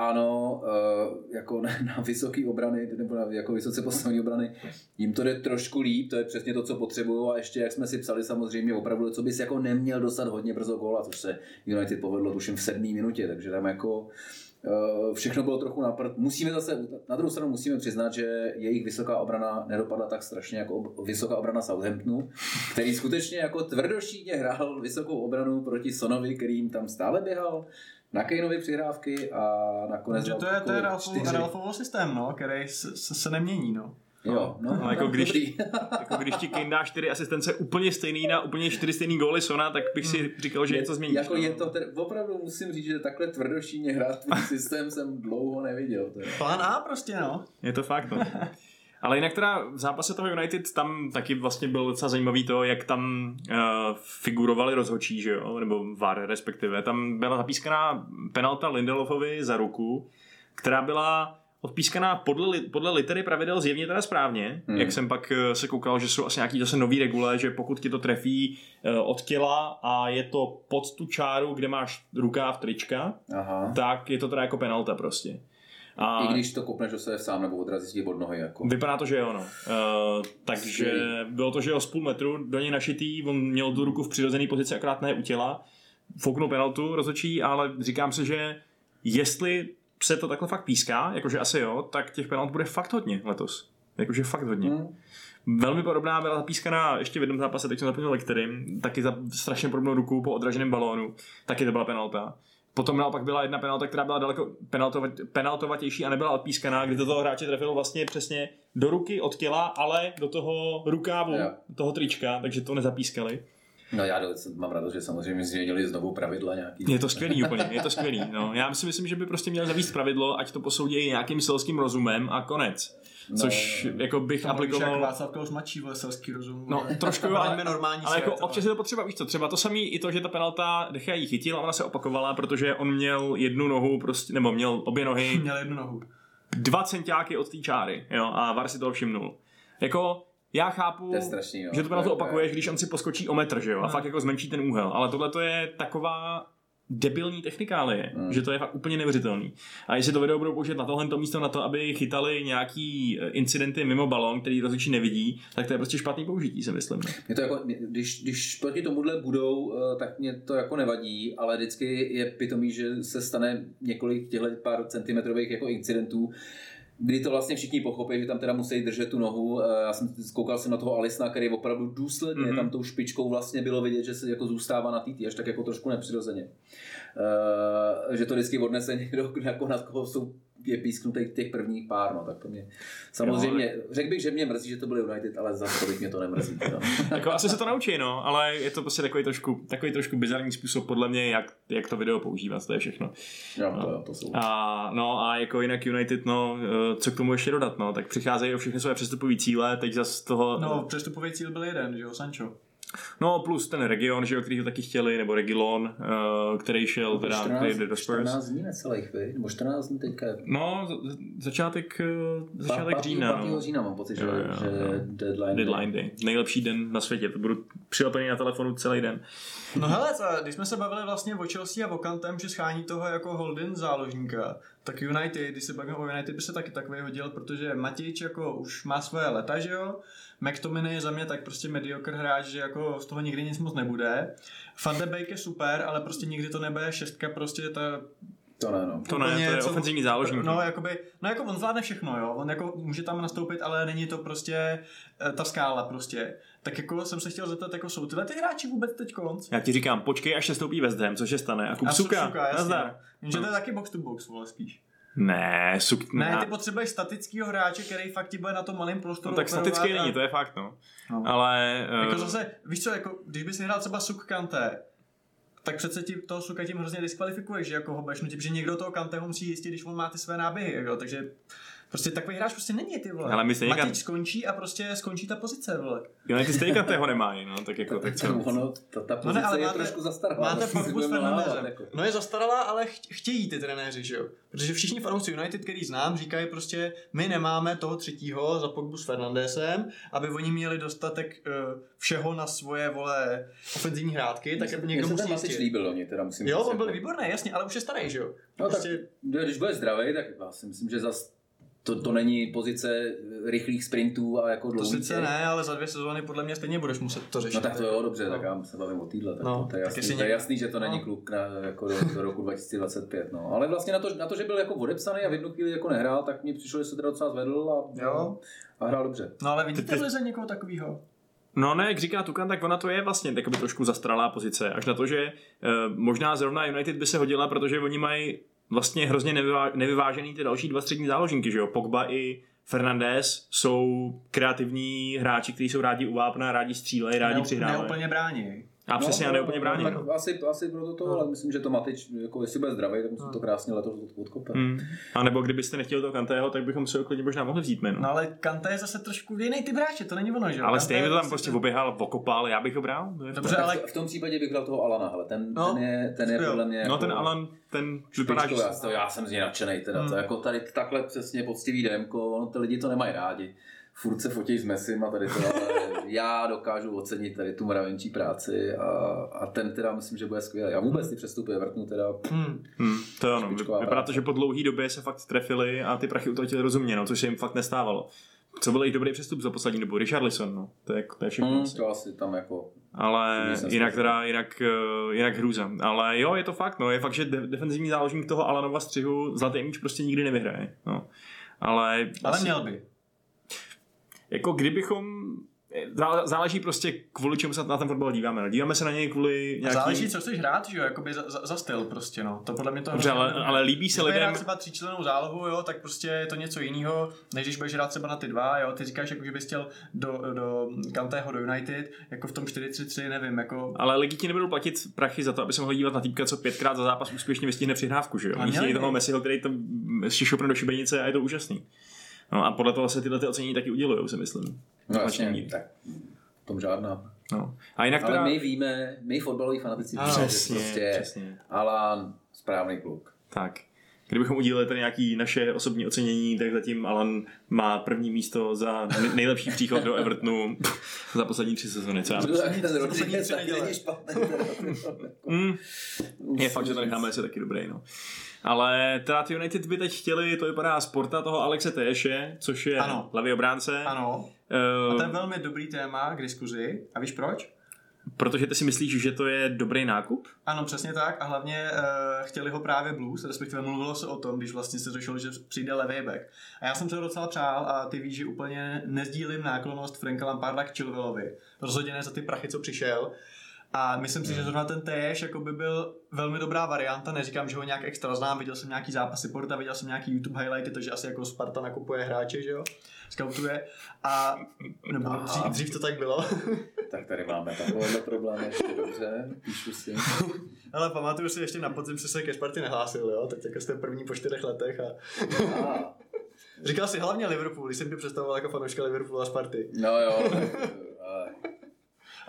Ano, eh, jako na, vysoký obrany, nebo na jako vysoce postavené obrany, jim to jde trošku líp, to je přesně to, co potřebují a ještě, jak jsme si psali samozřejmě, opravdu, co bys jako neměl dostat hodně brzo góla, což se United povedlo tuším v sedmé minutě, takže tam jako eh, všechno bylo trochu na prd. Musíme zase, na druhou stranu musíme přiznat, že jejich vysoká obrana nedopadla tak strašně jako ob- vysoká obrana Southamptonu, který skutečně jako tvrdošíně hrál vysokou obranu proti Sonovi, který jim tam stále běhal na Kaneovi přihrávky a nakonec Že to je, to je Ralfov. Ralfovo systém, no, který se, se, se nemění, no. Jo, no, No, jako no, když- dobrý. Jako když ti Kane dá čtyři asistence úplně stejný na úplně čtyři stejný góly Sona, tak bych si říkal, že něco změní. Jako je to, tedy, opravdu musím říct, že takhle tvrdošíně hrát tvůj systém jsem dlouho neviděl. Teda. Plán A prostě, no. Je to fakt, no. Ale jinak teda v zápase toho United tam taky vlastně byl docela zajímavý to, jak tam uh, figurovali rozhočí, že jo, nebo VAR respektive. Tam byla zapískaná penalta Lindelofovi za ruku, která byla odpískaná podle, podle litery pravidel zjevně teda správně, Hmm. hmm. jak jsem pak eh, se koukal, že jsou asi nějaký zase nový regule, že pokud ti to trefí eh, od těla a je to pod tu čáru, kde máš rukáv trička, Aha. tak je to teda jako penalta prostě. A I když to kopneš do sebe sám nebo odrazí ti od nohy. Jako. Vypadá to, že jo, no. Uh, takže Skvělý. bylo to, že jo, z půl metru do něj našitý, on měl tu ruku v přirozené pozici, akorát ne u těla. Fouknul penaltu rozhodčí, ale říkám si, že jestli se to takhle fakt píská, jakože asi jo, tak těch penalt bude fakt hodně letos. Jakože fakt hodně. Hmm. Velmi podobná byla zapískaná ještě v jednom zápase, teď jsem zapomněl kterým, taky za strašně podobnou ruku po odraženém balónu, taky to byla penalta. Potom naopak byla jedna penalta, která byla daleko penaltovat, penaltovatější a nebyla odpískaná, kdy to toho hráče trefilo vlastně přesně do ruky od těla, ale do toho rukávu, Jo. toho trička, takže to nezapískali. No já mám radost, že samozřejmě změnili znovu pravidla nějaký. Je to skvělý úplně, je to skvělý. No. Já si myslím, že by prostě měl zavíst pravidlo, ať to posoudí nějakým selským rozumem a konec. Což No, jako bych To mluvíš jak aplikoval... Václav Klaus mladší, vole, selský rozum. No, trošku jo, ale, normální ale jako občas je to potřeba, víš co, třeba to samý i to, že ta penalta Decha jí chytil a ona se opakovala, protože on měl jednu nohu prostě, nebo měl obě nohy Měl jednu nohu. dva centiáky od té čáry, jo, a VAR si toho všimnul. Jako, já chápu, To je strašný, jo. že to penaltu To je- opakuješ, když on si poskočí o metr, že jo, a No. fakt jako zmenší ten úhel, ale tohle to je taková debilní technikálie, Hmm. že to je fakt úplně neuvěřitelný. A jestli to video budou použít na tohle místo na to, aby chytali nějaký eh, incidenty mimo balón, který rozhodčí nevidí, tak to je prostě špatný použití, si myslím. Mě to jako, když, když proti tomuhle budou, eh, tak mě to jako nevadí, ale vždycky je pitomý, že se stane několik těchto pár centimetrových jako incidentů, kdy to vlastně všichni pochopí, že tam teda musí držet tu nohu. Eh, Já jsem koukal jsem na toho Alisna, který opravdu důsledně Mhm. mm-hmm. tam tou špičkou vlastně bylo vidět, že se jako zůstává na té až tak jako trošku nepřirozeně. Uh, že to vždycky odnese někdo, jako nad koho jsou je písknutý těch prvních pár, no, tak to mě samozřejmě, řekl bych, že mě mrzí, že to byl United, ale za tolik mě to nemrzí. No. jako asi se to naučí, no, ale je to prostě takový trošku, takový trošku bizarní způsob podle mě, jak, jak to video používat, to je všechno. Jo, to, jo, to jsou. A, no a jako jinak United, no, eh, co k tomu ještě dodat, no, tak přicházejí o všechny své přestupové cíle, teď zase toho... No, přestupový cíl byl jeden, že jo, Sancho. No plus ten region, že jo, který ho taky chtěli, nebo Regilon, uh, který šel teda 14, který jde do Spurs. 14 dní necelých, vy? nebo 14 dní teďka. No, začátek, uh, začátek Pátý- října, pátýho no. října mám pocit, že, Jo, jo, že jo. deadline. Deadline day. Nejlepší den na světě. To budu přilepený na telefonu celý den. No hele, co, když jsme se bavili vlastně o Chelsea a o Kantem, že schání toho jako holding záložníka, tak United, když se bavíme o United, by se taky takový hodil, protože Matič jako už má svoje leta, že jo? McTominay je za mě tak prostě mediocre hráč, že jako z toho nikdy nic moc nebude. Van de Beek je super, ale prostě nikdy to nebude šestka, prostě ta To ne, no. To ne, Úplně to je co- ofenzivní záložník. No, jakoby, no jako on zvládne všechno, jo. On jako může tam nastoupit, ale není to prostě eh, ta skála prostě. Tak jako jsem se chtěl zeptat, jako jsou tyhle ty hráči vůbec teď konc? Já ti říkám, počkej, až se stoupí West Ham, což se stane. A kup suka, jasně. nazdar. Jenže to je taky box to box, vole, spíš. Ne, suk... Ne, ty potřebuješ statického hráče, který fakt ti bude na tom malém prostoru no, tak staticky a- není, to je fakt, no. No. Ale... Jako eh, zase, víš co, jako, když bys hrál třeba Suk Kante, tak přece ti toho Suka tím hrozně diskvalifikuješ, že jako ho budeš nutit, protože někdo toho Kanteho musí jistit, když on má ty své náběhy, jako, takže prostě takový hráč prostě není ty vole. Ale my stejně Matič skončí a prostě skončí ta pozice, vole. United stejně tého nemají, no, tak jako, tak co? Ono, ta, ta No pozice ne, ale je máte- trošku zastaralá. Máte to si Pogbu s budeme Fernandezem. nahávat, jako. No je zastaralá, ale ch- chtějí ty trenéři, že jo? Protože všichni fanoušci United, který znám, říkají prostě, my nemáme toho třetího za Pogbu s Fernandesem, aby oni měli dostatek uh, všeho na svoje, vole, ofenzivní hrátky, tak aby někdo Matič jistit. líbil loni, teda musím Jo, on byl jako. výborný, jasně, ale už je starý, že jo? No tak, prostě, když bude zdravý, tak já si myslím, že zas to, to není pozice rychlých sprintů a jako to dlouhých. sice ne, ale za dvě sezóny podle mě stejně budeš muset to řešit. No tak to jo, dobře, No. tak já se bavím o týdle, tak No, to, to, je jasný, to je jasný, že to není no. kluk na, jako do, do, roku 2025, no. Ale vlastně na to, na to, že byl jako odepsaný a v jednu chvíli jako nehrál, tak mi přišlo, že se teda docela zvedl a, Jo. a hrál dobře. No ale vidíte Ty- v lize někoho takového? No ne, jak říká Tukan, tak ona to je vlastně takoby trošku zastralá pozice. Až na to, že eh, možná zrovna United by se hodila, protože oni mají vlastně hrozně nevyvá, nevyvážený ty další dva střední záložníky, že jo? Pogba i Fernandez jsou kreativní hráči, kteří jsou rádi u vápna, rádi střílejí, rádi Ne, přihrávají. neúplně brání. A přesně, a neúplně brání. Tak no. asi, asi proto to, ale myslím, že to Matič, jako jestli bude zdravý, tak musí No. to krásně letos odkopat. Hmm. A nebo kdybyste nechtěli toho Kantého, tak bychom se ho klidně možná mohli vzít jméno. No ale Kante je zase trošku jiný typ hráče, to není ono, že jo? ale stejně to tam prostě prostě oběhal, okopal, já bych ho bral. Dobře, ale v, tom případě bych dal toho Alana, hele, ten, No. ten je, ten je podle mě No jako ten Alan, ten vypadá, že... já, to, já jsem z něj nadšenej, teda, Hmm. to jako tady takhle přesně poctivý démko, ono ty lidi to nemají rádi. Furt se fotí s Messim a tady to, ale já dokážu ocenit tady tu mravenčí práci a, a ten teda myslím, že bude skvělý. A vůbec ty přestupy Evertonu teda Hmm. Hmm, to ano, vypadá to, že po dlouhé době se fakt trefili a ty prachy utratili rozumně, no, což se jim fakt nestávalo. Co byl jejich dobrý přestup za poslední dobu? Richarlison, no. To je, to je všechno. hmm, to asi tam jako Ale jinak teda, jinak, eh, jinak hrůza. Ale jo, je to fakt, no. Je fakt, že de- defenzivní záložník toho Alanova střihu zlatý míč prostě nikdy nevyhraje. No. Ale, Ale asi- měl by. Jako kdybychom zá- záleží prostě kvůli čemu se na ten fotbal díváme. No. Díváme se na něj kvůli A nějakým... záleží, co chceš hrát, že jo, jakoby za, za, za styl prostě, no. To podle mě to Dobře, ale, ale líbí se Když lidem... hrát třeba tříčlenou zálohu, jo, tak prostě je to něco jiného, než když budeš hrát třeba na ty dva, jo, ty říkáš, jako, že bys chtěl do, do Kantého do United, jako v tom 4-3-3, nevím, jako... Ale lidi ti nebudou platit prachy za to, aby se mohli dívat na týpka, co pětkrát za zápas úspěšně vystihne přihrávku, že jo? By. toho Messiho, který to šišopne do šibenice a je to úžasný. No a podle toho se tyhle ty ocenění taky udělují, si myslím. no jasně, tak v tom žádná. No. A jinak Ale teda... my víme, my fotbaloví fanatici víme, že přesně, prostě přesně. Alan správný kluk. Tak. Kdybychom udělali tady nějaký naše osobní ocenění, tak zatím Alan má první místo za nej- nejlepší příchod do Evertonu za poslední tři sezony. Co já myslím. Ten poslední Rodriguez tři taky neděle. není špatný. Mm, je fakt, že to necháme, je taky dobrý. No. Ale teda ty United by teď chtěli, to vypadá sporta toho Alexe Téše, což je Ano. levý obránce. Ano, Uh, a to je velmi dobrý téma k diskuzi. A víš proč? Protože ty si myslíš, že to je dobrý nákup? Ano, přesně tak. A hlavně uh, chtěli ho právě Blues, respektive mluvilo se o tom, když vlastně se řešilo, že přijde levý back. A já jsem se ho docela přál a ty víš, že úplně nezdílím náklonost Franka Lamparda k Chilwellovi. Rozhodně ne za ty prachy, co přišel. A myslím si, že zrovna ten Teješ jako by byl velmi dobrá varianta, neříkám, že ho nějak extra znám, viděl jsem nějaký zápasy Porta, viděl jsem nějaký YouTube highlighty, takže asi jako Sparta nakupuje hráče, že jo, scoutuje. A nebo dřív, dřív to tak bylo. Tak tady máme takovéhle problémy, ještě dobře, píšu si. Ale pamatuju si, ještě na podzim si se ke Sparty nehlásil, jo, tak jako jste první po čtyřech letech a říkal si hlavně Liverpool, když jsem tě představoval jako fanouška Liverpoolu a Sparty. no jo,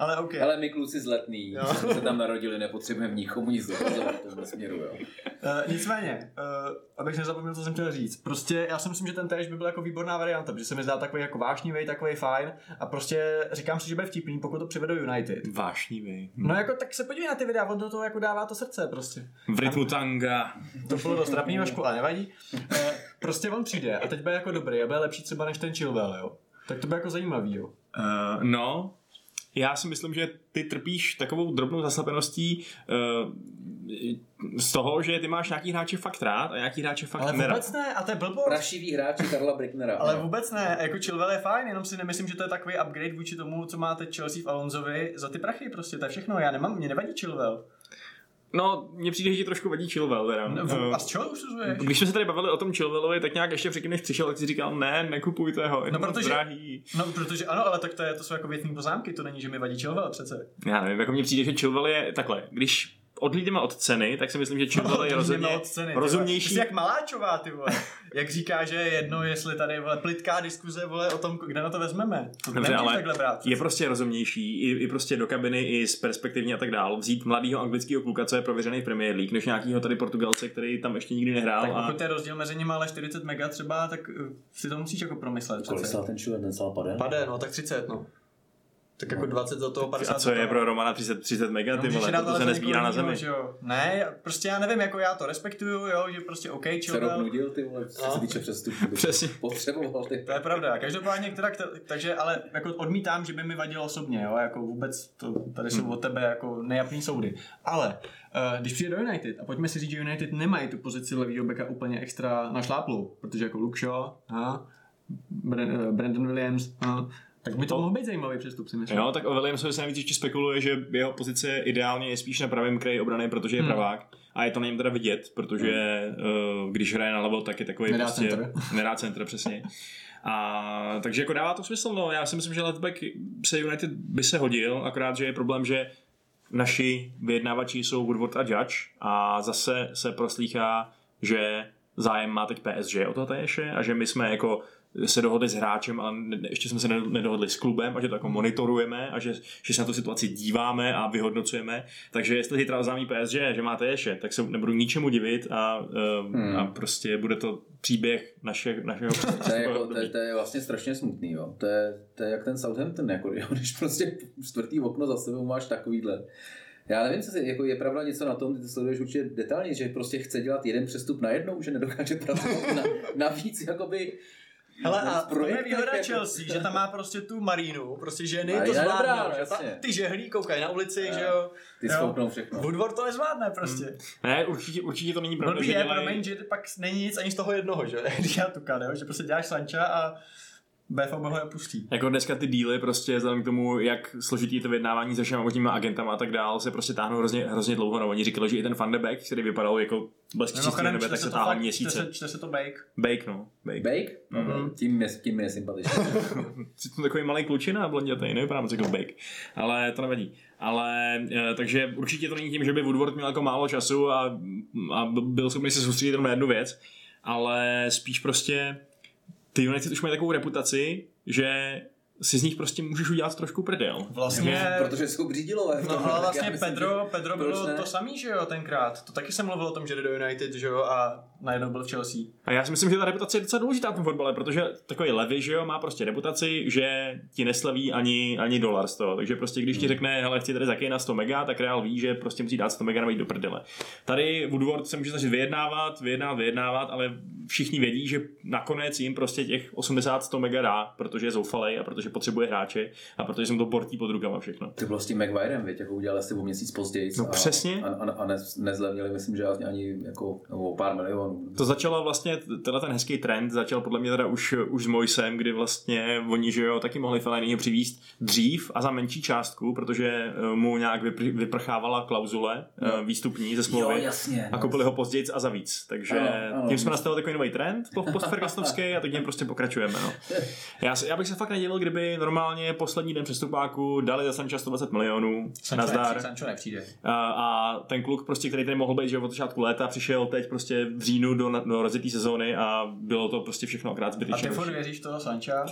ale, Ale OK. ale my kluci z letný, Jo. jsme se tam narodili, nepotřebujeme nikomu nic dokazovat v tomhle směru, jo. Uh, nicméně, uh, abych nezapomněl, co jsem chtěl říct. Prostě já si myslím, že ten též by byl jako výborná varianta, protože se mi zdá takový jako vášnivý, takový fajn a prostě říkám si, že bude vtipný, pokud to přivedou United. Vášnivý. No jako tak se podívej na ty videa, on do toho jako dává to srdce prostě. V rytmu tanga. To bylo dost trapný Vašku, ale nevadí. Uh, prostě on přijde a teď bude jako dobrý a bude lepší třeba než ten Chilwell, jo. Tak to bude jako zajímavý, jo. Uh, no, já si myslím, že ty trpíš takovou drobnou zaslepeností uh, z toho, že ty máš nějaký hráče fakt rád a nějaký hráče fakt Ale nerad. vůbec ne, a to je blbost. Prašivý hráči Karla Bricknera. Ale vůbec ne, jako Chilwell je fajn, jenom si nemyslím, že to je takový upgrade vůči tomu, co má teď Chelsea v Alonsovi za ty prachy prostě, to je všechno, já nemám, mě nevadí Chilwell. No, mně přijde, že ti trošku vadí Chilwell teda. No, Eh, a z čeho usuzuješ? Když jsme se tady bavili o tom Chilwellovi, tak nějak ještě předtím, než přišel, tak si říkal, ne, nekupujte ho, je No, no, protože- drahý. No, protože ano, ale tak to, je, to jsou jako větní poznámky, to není, že mi vadí Chilwell přece. Já nevím, jako mně přijde, že Chilwell je takhle, když odhlídeme od ceny, tak si myslím, že Chilwell je rozhodně od ceny, rozumnější. Ty jsi jak Maláčová, ty vole. Jak říká, že je jedno, jestli tady vole, plitká diskuze vole, o tom, kde na to vezmeme. To Dobře, ale takhle brát. je prostě rozumnější i, i prostě do kabiny, i z perspektivní a tak dál. Vzít mladého anglického kluka, co je prověřený v Premier League, než nějakého tady Portugalce, který tam ještě nikdy nehrál. tak a... pokud je rozdíl mezi nimi ale 40 mega třeba, tak uh, si to musíš jako promyslet. Kolik ten člověk, ten stál pade? Pade, no, tak 30, no. Tak jako 20 do toho 50 A co je pro Romana 30, 30 mega, ty No, můžeš vole, to, se za nezbírá na zemi. jo? Ne, prostě já nevím, jako já to respektuju, jo, že prostě OK, Se rok Chilwell. nudil, ty vole, co No. se týče přestupů. Přesně. Potřeboval ty. To je pravda. Každopádně, teda, takže, ale jako odmítám, že by mi vadilo osobně, jo, jako vůbec, to, tady jsou od tebe jako nejapný soudy. Ale uh, když přijde do United, a pojďme si říct, že United nemají tu pozici levýho beka úplně extra našláplou, protože jako Luke Shaw, aha, Bra- eh, Brandon Williams, aha, tak by to mohl být zajímavý přestup, si myslím. Jo, tak o Williamsovi se nejvíc ještě spekuluje, že jeho pozice ideálně je spíš na pravém kraji obrany, protože je Hmm. pravák. A je to na něm teda vidět, protože uh, když hraje na levo, tak je takový Nedá prostě... centr. Nedá centr, přesně. A takže jako dává to smysl, no. Já si myslím, že leftback se United by se hodil, akorát, že je problém, že naši vyjednávači jsou Woodward a Judge a zase se proslýchá, že zájem má teď PSG o toho a že my jsme jako se dohodli s hráčem, ale ještě jsme se ne- nedohodli s klubem a že to jako monitorujeme a že, že se na tu situaci díváme a vyhodnocujeme. Takže jestli zítra oznámí PSG, že má Teješe, tak se nebudu ničemu divit a, um, Hmm. a prostě bude to příběh naše, našeho To je, jako, to, je, to je vlastně strašně smutný, jo. To je, to je jak ten Southampton, jako, jo, když prostě čtvrtý okno za sebou máš takovýhle. Já nevím, co si, jako je pravda něco na tom, ty to sleduješ určitě detailně, že prostě chce dělat jeden přestup na jednou, že nedokáže pracovat na, navíc, jakoby Hele, a to je výhoda jako- Chelsea, že tam má prostě tu Marínu, prostě ženy to Marina je zvládnou, dobrá, no, že ta, ty žehlí koukají na ulici, Jo. že jo. Ty Jo. schoupnou všechno. Woodward to nezvládne prostě. Ne, určitě, určitě to není pravda, Blbý že je, dělají... promiň, že pak není nic ani z toho jednoho, že? Říká Tuka, jo? že prostě děláš Sancha a BFO ho nepustí. Jako dneska ty díly prostě vzhledem k tomu, jak složitý je to vyjednávání se všema těma agentama a tak dál, se prostě táhnou hrozně, hrozně dlouho. No, oni říkali, že i ten Van de Beek, který vypadal jako blesk čistý Mimochodem, nebe, tak se se to táhl fakt, čte měsíce. se, čte se to bake. Bake, no. Bake. Bake? Mhm. Tím, je, tím je sympatičný. Jsi to takový malý klučina, blondětej, nevypadá moc jako Bake. Ale to nevadí. Ale eh, takže určitě to není tím, že by Woodward měl jako málo času a, a byl schopný se soustředit jenom na jednu věc, ale spíš prostě ty United už mají takovou reputaci, že si z nich prostě můžeš udělat trošku prdel. Vlastně, Protože jsou břídilové. no, ale vlastně já myslím, Pedro, Pedro bylo ne? to samý, že jo, tenkrát. To taky jsem mluvil o tom, že jde do United, že jo, a najednou byl v Chelsea. A já si myslím, že ta reputace je docela důležitá v tom fotbale, protože takový levy, že jo, má prostě reputaci, že ti neslaví ani, ani dolar z toho. Takže prostě když ti řekne, hele, chci tady za na 100 mega, tak Real ví, že prostě musí dát 100 mega nebo jít do prdele. Tady Woodward se může snažit vyjednávat, vyjednávat, vyjednávat, ale všichni vědí, že nakonec jim prostě těch 80-100 mega dá, protože je zoufalej a protože potřebuje hráče a protože jsem to portí pod rukama všechno. Ty bylo s tím McVirem, věď, jako udělali asi o měsíc později. No a, přesně. A, a, a ne, nezlevnili, myslím, že ani jako, nebo o pár milionů. To začalo vlastně, tenhle ten hezký trend začal podle mě teda už, už s Moisem, kdy vlastně oni, že jo, taky mohli Fellainiho přivízt dřív a za menší částku, protože eh, mu nějak vypr- vyprchávala klauzule no. výstupní ze smlouvy. Jo, jasně. A koupili ho později a za víc. Takže ano, ano, tím jsme nastavili takový nový trend postfergastovský a teď něm prostě pokračujeme. No. Já, já, bych se fakt nedivil, kdyby normálně poslední den přestupáku dali za Sancha 120 milionů. Sancho Nazdar. Sancho nepřijde. A, a, ten kluk, prostě, který tady mohl být že od začátku léta, přišel teď prostě v říjnu do, do rozjetý sezóny a bylo to prostě všechno akrát zbytečné. A ty věříš toho Sancha?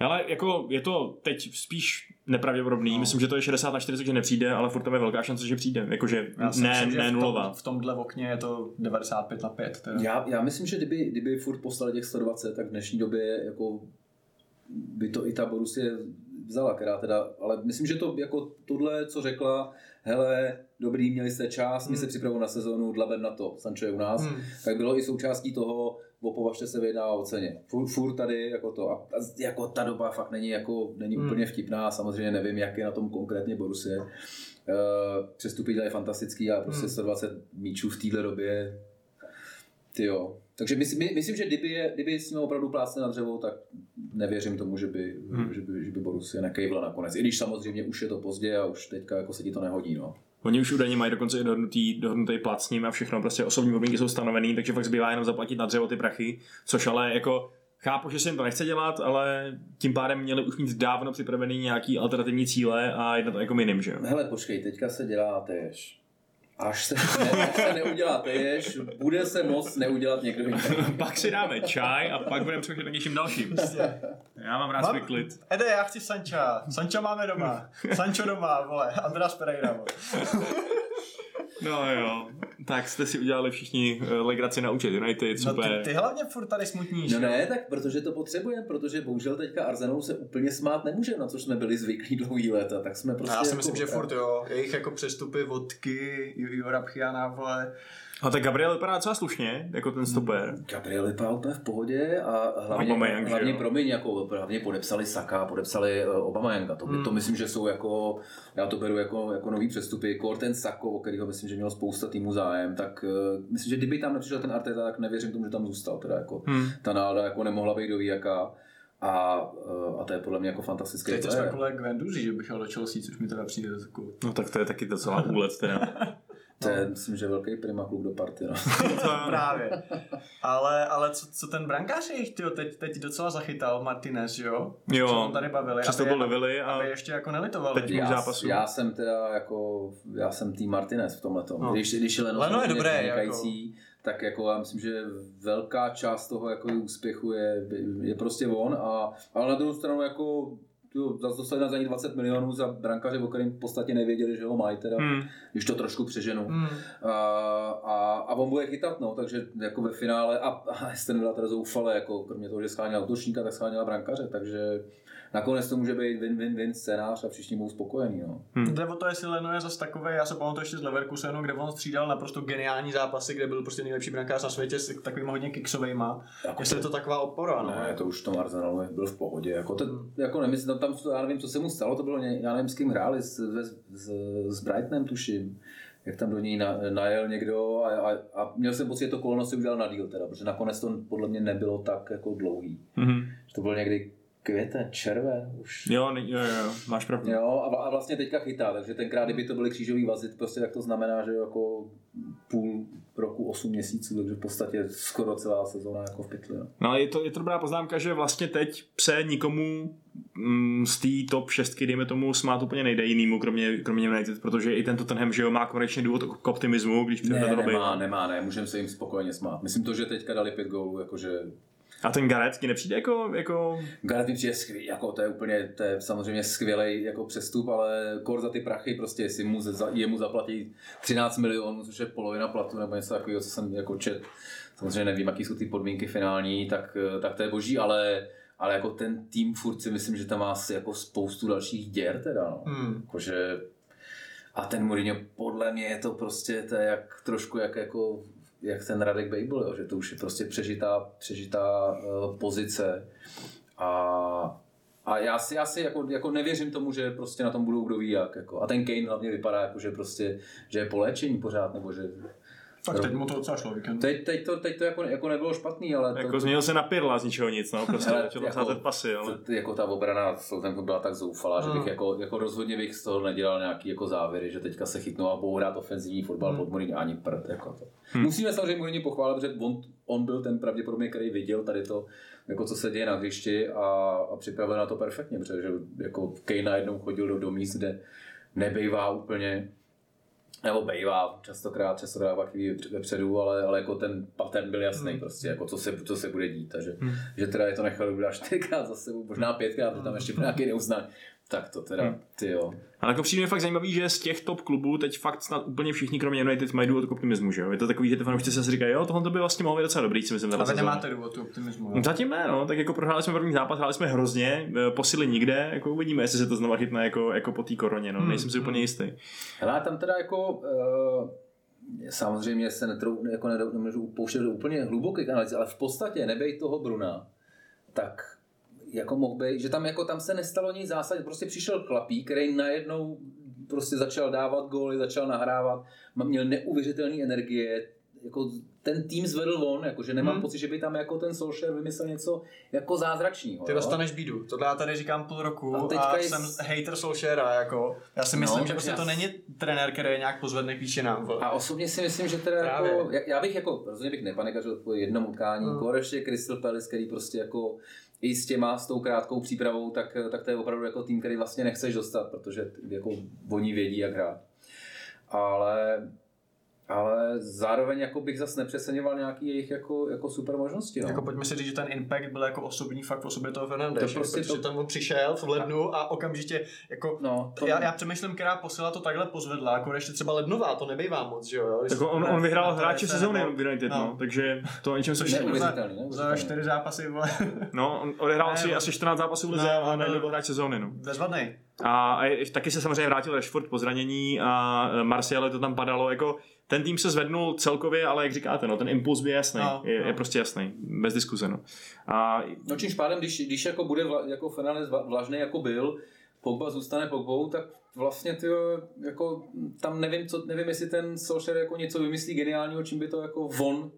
Ale jako je to teď spíš nepravděpodobný. No. Myslím, že to je 60 na 40, že nepřijde, ale furt tam je velká šance, že přijde. Jakože ne, myslím, ne nulová. V, tom, v tomhle okně je to 95 na 5. Teda. Já, já myslím, že kdyby, kdyby furt poslali těch 120, tak v dnešní době jako by to i ta Borussia vzala, která teda, ale myslím, že to jako tohle, co řekla, hele, dobrý, měli jste čas, my se hmm. připravujeme na sezónu, dlabem na to, Sancho je u nás, hmm. tak bylo i součástí toho, opovažte se vyjedná o ceně. Fur, furt tady jako to. A, a jako ta doba fakt není, jako, není hmm. úplně vtipná, samozřejmě nevím, jak je na tom konkrétně Borussia. Uh, přestupy dělají fantastický a prostě hmm. 120 míčů v téhle době ty jo. Takže myslím, my, myslím, že kdyby, je, kdyby ním opravdu plácne na dřevo, tak nevěřím tomu, že by, hmm. že by, že by Borussia nekejvla nakonec. I když samozřejmě už je to pozdě a už teďka jako se ti to nehodí. No. Oni už údajně mají dokonce i dohodnutý, dohodnutý plat s ním a všechno, prostě osobní podmínky jsou stanovený, takže fakt zbývá jenom zaplatit na dřevo ty prachy, což ale jako chápu, že se jim to nechce dělat, ale tím pádem měli už mít dávno připravený nějaký alternativní cíle a jedno to jako minim, že jo? Hele, počkej, teďka se dělá tež až se, ne, až se neudělá tež, bude se moc neudělat někdo jiný. pak si dáme čaj a pak budeme přemýšlet něčím dalším. Já mám rád svůj klid. Ede, já chci Sanča. Sanča máme doma. Sančo doma, vole. András Pereira, vole. No jo, tak jste si udělali všichni eh, legraci na účet United, super. No ty, ty hlavně furt tady smutníš. No ne, tak protože to potřebujeme, protože bohužel teďka Arsenalu se úplně smát nemůže, na což jsme byli zvyklí dlouhý léta, tak jsme prostě... Já si jako, myslím, že furt jo, jejich jako přestupy, vodky, Jura Pchiana, vole, a tak Gabriel vypadá docela slušně, jako ten stoper. Gabriel vypadá úplně v pohodě a hlavně, Aubameyang, hlavně promiň, jako hlavně podepsali Saka, podepsali uh, Obameyanga. To, hmm. to myslím, že jsou jako, já to beru jako, jako nový přestupy. Korten Sako, o kterého myslím, že měl spousta týmů zájem, tak uh, myslím, že kdyby tam nepřišel ten Arteta, tak nevěřím tomu, že tam zůstal. Teda jako, hmm. Ta nálada jako nemohla být do jaká. A, uh, a to je podle mě jako fantastické. To je jako Gwenduzi, že bych šel do Chelsea, což mi teda přijde jako... No tak to je taky docela úlet teda. To je, no. myslím, že velký prima kluk do party. No. to právě. Ale, ale co, co ten brankář je, tyjo, teď, teď docela zachytal Martinez, jo? Jo. Co tady bavili. Aby, bavili a... aby ještě jako nelitovali. Teď já, zápasu. já, jsem teda jako, já jsem tým Martinez v tomhle tom. No. Když, když Leno, Leno je dobré, jako tak jako já myslím, že velká část toho jako úspěchu je, je prostě on, a, ale na druhou stranu jako tu, zase dostali na za 20 milionů za brankaře, o kterým v podstatě nevěděli, že ho mají, teda, hmm. když to trošku přeženu. Hmm. A, a, a, on bude chytat, no, takže jako ve finále, a, a Aston Villa teda zoufale, jako kromě toho, že schánila útočníka, tak schánila brankaře, takže nakonec to může být win-win-win scénář a všichni budou spokojení. No. Hmm. Jde o to, jestli Leno je zase takové, já se pamatuju ještě z Leverkusenu, kde on střídal naprosto geniální zápasy, kde byl prostě nejlepší brankář na světě s takovými hodně kiksovejma. Jako jestli to... je to taková opora. No. Ne, to už v tom Arsenalu byl v pohodě. Jako, to, hmm. jako nemyslím, no, tam, já nevím, co se mu stalo, to bylo, já nevím, s kým hráli, s, s, s, s Brightonem tuším jak tam do něj na, najel někdo a, a, a měl jsem pocit, že to kolono si udělal na díl teda, protože nakonec to podle mě nebylo tak jako dlouhý. Mm-hmm. To bylo někdy květen, červen už. Jo, jo, jo, máš pravdu. Jo, a, a vlastně teďka chytá, takže tenkrát, kdyby to byly křížový vazy, prostě tak to znamená, že jako půl roku, 8 měsíců, takže v podstatě skoro celá sezóna jako v pytli. No. no ale je to, je to dobrá poznámka, že vlastně teď se nikomu mm, z té top 6, dejme tomu, smát úplně nejde jinýmu, kromě, kromě United, protože i tento tenhem, že jo, má konečně důvod k optimismu, když přijde ne, nemá, nemá, ne, můžeme se jim spokojeně smát. Myslím to, že teďka dali pět gólů, jakože a ten Gareth ti nepřijde jako... jako... Gareth mi přijde skvělý, jako to je úplně, to je samozřejmě skvělý jako přestup, ale kor za ty prachy prostě, jestli mu, za, jemu zaplatí 13 milionů, což je polovina platu nebo něco takového, co jsem jako čet, samozřejmě nevím, jaký jsou ty podmínky finální, tak, tak to je boží, ale ale jako ten tým furt si myslím, že tam má asi jako spoustu dalších děr teda, no. Hmm. Jakože, a ten Mourinho, podle mě je to prostě, to je jak, trošku jak jako jak ten Radek Babel, jo, že to už je prostě přežitá, přežitá uh, pozice a a já si, já si jako, jako nevěřím tomu, že prostě na tom budou kdo ví jak. Jako. A ten Kane hlavně vypadá jako, že prostě, že je po léčení pořád, nebo že Tak teď mu to docela šlo víkend. Teď, teď, to, teď to jako, jako nebylo špatný, ale to, Jako změnil se na Pirla z ničeho nic, no, prostě začal jako- házet pasy, ale... to, jako ta obrana Southampton byla tak zoufalá, že bych Hmm. jako, jako rozhodně bych z toho nedělal nějaký jako závěry, že teďka se chytnou a budou hrát ofenzivní fotbal Hmm. pod Mourinho ani prd. Jako to. Musíme samozřejmě Mourinho pochválit, protože on, on, byl ten pravděpodobně, který viděl tady to, jako co se děje na hřišti a, a připravil na to perfektně, protože jako Kane najednou chodil do, do míst, kde nebejvá úplně nebo bejvá častokrát, častokrát pak vepředu, ale, ale jako ten pattern byl jasný Hmm. prostě, jako co se, co se bude dít, takže Hmm. že teda je to nechali udělat čtyřikrát za sebou, možná pětkrát, protože tam ještě nějaký neuzná. Tak to teda, Hmm. ty jo. Ale jako přijde mi fakt zajímavý, že z těch top klubů teď fakt snad úplně všichni, kromě United, mají důvod k optimismu, že jo? Je to takový, že ty fanoušci se říkají, jo, tohle by vlastně mohlo být docela dobrý, si myslím, A vy sezóna. nemáte důvod tu optimismu. jo? Zatím ne, no, tak jako prohráli jsme první zápas, hráli jsme hrozně, eh, posily nikde, jako uvidíme, jestli se to znova chytne jako, jako po té koroně, no, Hmm, nejsem si úplně jistý. Hele, a tam teda jako uh, samozřejmě se netrou, jako nedou- nemůžu pouštět do úplně hlubokých analýz, ale v podstatě nebej toho Bruna, tak jako mohl být, že tam, jako, tam se nestalo nic zásadně, prostě přišel chlapík, který najednou prostě začal dávat góly, začal nahrávat, měl neuvěřitelné energie, jako ten tým zvedl on, jakože nemám Hmm. pocit, že by tam jako ten Solskjaer vymyslel něco jako zázračného. Ty dostaneš bídu. Tohle já tady říkám půl roku A teďka a je- jsem hater Solskjaera, jako. Já si myslím, No, že prostě já- to není trenér, který je nějak pozvedne výšinám. vole. A osobně si myslím, že teda Právě. jako, já, bych jako, rozhodně bych nepanikařil po jednom utkání, Hmm. hmm. Koreš je Crystal Palace, který prostě jako i s těma, s tou krátkou přípravou, tak, tak to je opravdu jako tým, který vlastně nechceš dostat, protože jako oni vědí, jak hrát. Ale, ale zároveň jako bych zase nepřeceňoval nějaký jejich jako, jako super možnosti. No. Jako pojďme si říct, že ten impact byl jako osobní fakt v osobě toho Fernandes. To prostě protože to- tam on přišel v lednu a okamžitě jako no, to, já, já přemýšlím, která posila to takhle pozvedla, jako ještě třeba lednová, to nebejvá moc, že jo? Tak on, on vyhrál hráče sezóny nebo- v United, no. no. takže to o něčem se všechno. za, za čtyři zápasy, vole, No, on odehrál asi, no. asi 14 zápasů v lize a no. najednou byl hráč sezóny, no. bezvadnej. A, a taky se samozřejmě vrátil Rashford po zranění a e, Martial to tam padalo, jako ten tým se zvednul celkově, ale jak říkáte, no, ten impuls je jasný, No, je, no. je prostě jasný, bez diskuze, no. A No čímž pádem, když, když jako bude vla, jako Fernandez vla- vlažný jako byl, Pogba zůstane Pogbou, tak vlastně ty jako tam nevím, co, nevím, jestli ten Solskjaer jako něco vymyslí geniálního, čím by to jako von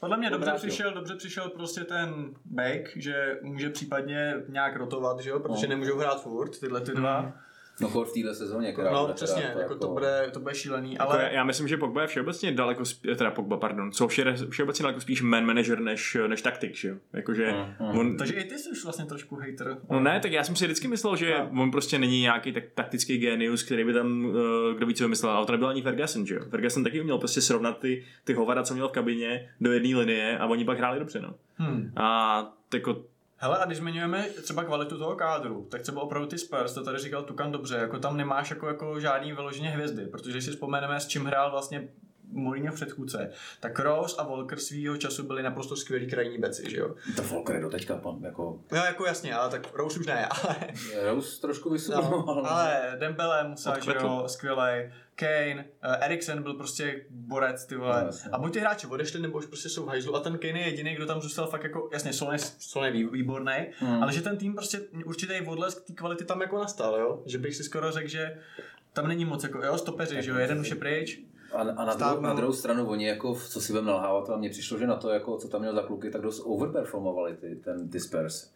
Podle mě dobře Obrátil. přišel, dobře přišel prostě ten Bake, že může případně nějak rotovat, že jo, protože No. nemůžou hrát furt tyhle ty dva. No chod v téhle sezóně, která No, bude přesně, teda, jako to bude, to bude šílený, jako ale já, já myslím, že Pogba je všeobecně daleko, spí, teda Pogba, pardon, Solskjaer je všeobecně daleko spíš man manager než, než taktik, že jo. Jakože Mm, mm. on, takže i ty jsi už vlastně trošku hater. No ne, tak já jsem si vždycky myslel, že No. on prostě není nějaký tak, taktický genius, který by tam, uh, kdo ví, co vymyslel. Ale to nebyl ani Ferguson, že jo? Ferguson taky uměl prostě srovnat ty, ty hovada, co měl v kabině, do jedné linie a oni pak hráli dobře, no. Hmm. A jako, Hele, a když zmiňujeme třeba kvalitu toho kádru, tak třeba opravdu ty Spurs, to tady říkal Tukan dobře, jako tam nemáš jako, jako žádný vyloženě hvězdy, protože když si vzpomeneme, s čím hrál vlastně Mourinho v předchůdce, tak Rose a Walker svýho času byli naprosto skvělí krajní beci, že jo? To Volker je do teďka pan, jako Jo, jako jasně, ale tak Rose už ne, ale, Rose trošku vysunoval. no, ale Dembele, Musa, že jo, skvělej, Kane, uh, Eriksen byl prostě borec, ty vole. No, a buď ty hráči odešli, nebo už prostě jsou v hajzlu a ten Kane je jediný, kdo tam zůstal fakt jako, jasně, Son je, výborný, Hmm. ale že ten tým prostě určitý odlesk té kvality tam jako nastal, jo? Že bych si skoro řekl, že tam není moc jako, jo, stopeři, že jo, jeden už je pryč. A, a na, druhou, na druhou stranu oni jako, co si budeme nalhávat, a mně přišlo, že na to, jako, co tam měl za kluky, tak dost overperformovali ty, ten, ty Spurs.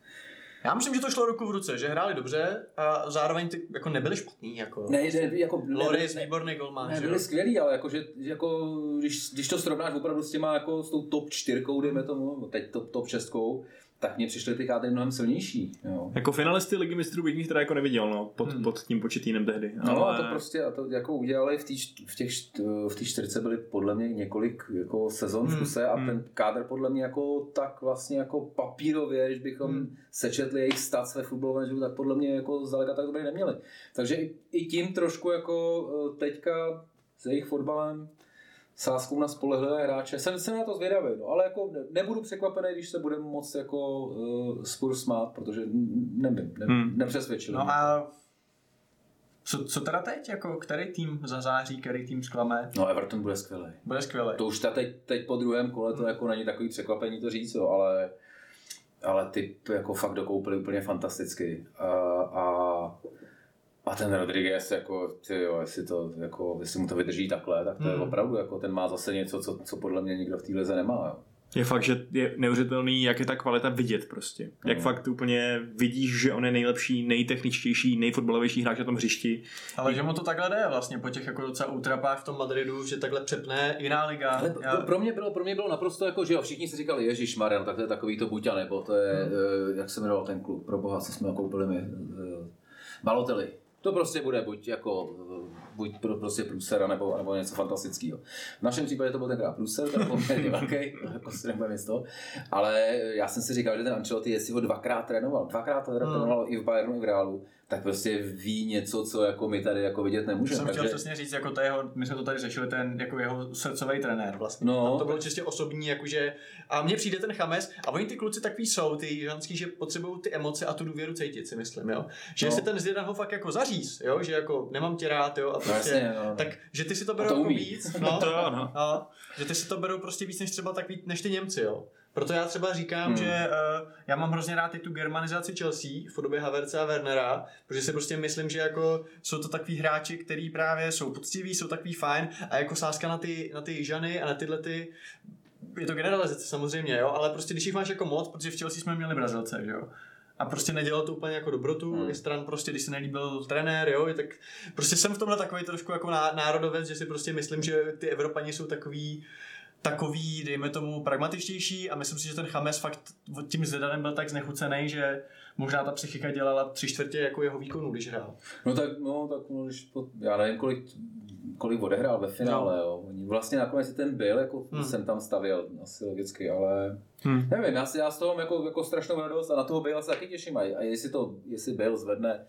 Já myslím, že to šlo ruku v ruce, že hráli dobře a zároveň ty jako nebyli špatný, jako. Ne, ne, jako, Loris, ne, výborný golman, ne, byli skvělí, ale jako, že, jako, když, když to srovnáš opravdu s těma, jako s tou top čtyřkou, dejme tomu, teď top, top šestkou, tak mně přišly ty kádry mnohem silnější. Jo. jako finalisty ligy mistrů bych teda jako neviděl, no, pod, Hmm. pod tím početínem tehdy. No ale... a to prostě, a to jako udělali v té v těch, v té čtyřce byly podle mě několik jako sezon v Hmm, kuse a hmm. ten kádr podle mě jako tak vlastně jako papírově, když bychom Hmm. sečetli jejich stats ve fotbalovém životu, tak podle mě jako zdaleka tak dobrý neměli. Takže i, i tím trošku jako eh, teďka s jejich fotbalem sázkou na spolehlivé hráče. Jsem, jsem na to zvědavý, no, ale jako ne- nebudu překvapený, když se budeme moc jako uh, Spurs smát, protože nevím, ne, Hmm. nepřesvědčil. No a co, co teda teď, jako který tým zazáří, který tým zklame, no Everton bude skvělý. bude skvělý. To už ta teď, teď po druhém kole to jako není takový překvapení to říct, jo, ale, ale ty jako fakt dokoupili úplně fantasticky. A, a A ten Rodriguez, jako, ty jo, jestli, to, jako, jestli mu to vydrží takhle, tak to je Hmm. opravdu, jako, ten má zase něco, co, co podle mě nikdo v té lize nemá. Jo. Je fakt, že je neuvěřitelný, jak je ta kvalita vidět prostě. Jak Mm. fakt úplně vidíš, že on je nejlepší, nejtechničtější, nejfotbalovější hráč na tom hřišti. Ale že mu to takhle jde vlastně po těch jako docela útrapách v tom Madridu, že takhle přepne jiná liga. Ale Já- pro, mě bylo, pro mě bylo naprosto jako, že jo, všichni si říkali, Ježíš Maria, no tak to je takový to buď nebo, to je, hmm. jak se jmenoval ten klub, pro boha, co jsme ho koupili my, eh, Balotelli. To prostě bude buď jako, buď pro, prostě průsera nebo, nebo něco fantastického. V našem případě to byl tenkrát průser, ten poměrně velký, jako si nebudeme z toho. Ale já jsem si říkal, že ten Ancelotti, jestli ho dvakrát trénoval, dvakrát Hmm. trénoval i v Bayernu, i v Reálu, tak prostě ví něco, co jako my tady jako vidět nemůžeme. jsem chtěl Takže, přesně říct, jako to jeho, my jsme to tady řešili, ten jako jeho srdcový trenér vlastně. No. Tam to bylo čistě osobní, jakože, a mně přijde ten Chames, a oni ty kluci takový jsou, ty ženský, že potřebují ty emoce a tu důvěru cítit, si myslím, jo. Že No. jestli ten Zidane ho fakt jako zaříz, jo, že jako nemám tě rád, jo, a prostě, jasně, no. tak, že ty si to berou to jako umí. víc, no, To jo, no. no, že ty si to berou prostě víc než třeba tak víc, než ty Němci, jo. Proto já třeba říkám, Hmm. že uh, já mám hrozně rád i tu germanizaci Chelsea v podobě Haverce a Wernera, protože si prostě myslím, že jako jsou to takový hráči, který právě jsou poctiví, jsou takový fajn a jako sázka na ty, na ty Žany a na tyhle ty je to generalizace samozřejmě, jo, ale prostě když jich máš jako moc, protože v Chelsea jsme měli Brazilce, že jo. A prostě nedělal to úplně jako dobrotu, Hmm. i stran prostě, když se nelíbil trenér, jo, tak prostě jsem v tomhle takový trošku jako ná, národovec, že si prostě myslím, že ty Evropani jsou takový, takový, dejme tomu, pragmatičtější a myslím si, že ten Chames fakt tím Zidanem byl tak znechucený, že možná ta psychika dělala tři čtvrtě jako jeho výkonu, když hrál. No tak, no, tak no, když to, já nevím, kolik, kolik odehrál ve finále, jo. Oni Vlastně nakonec ten byl, jako Hmm. hmm. jsem tam stavěl, asi logicky, ale Hm. nevím, já, si, já z toho mám jako, jako strašnou radost a na toho Bale se taky těším. A, a jestli to, jestli Bale zvedne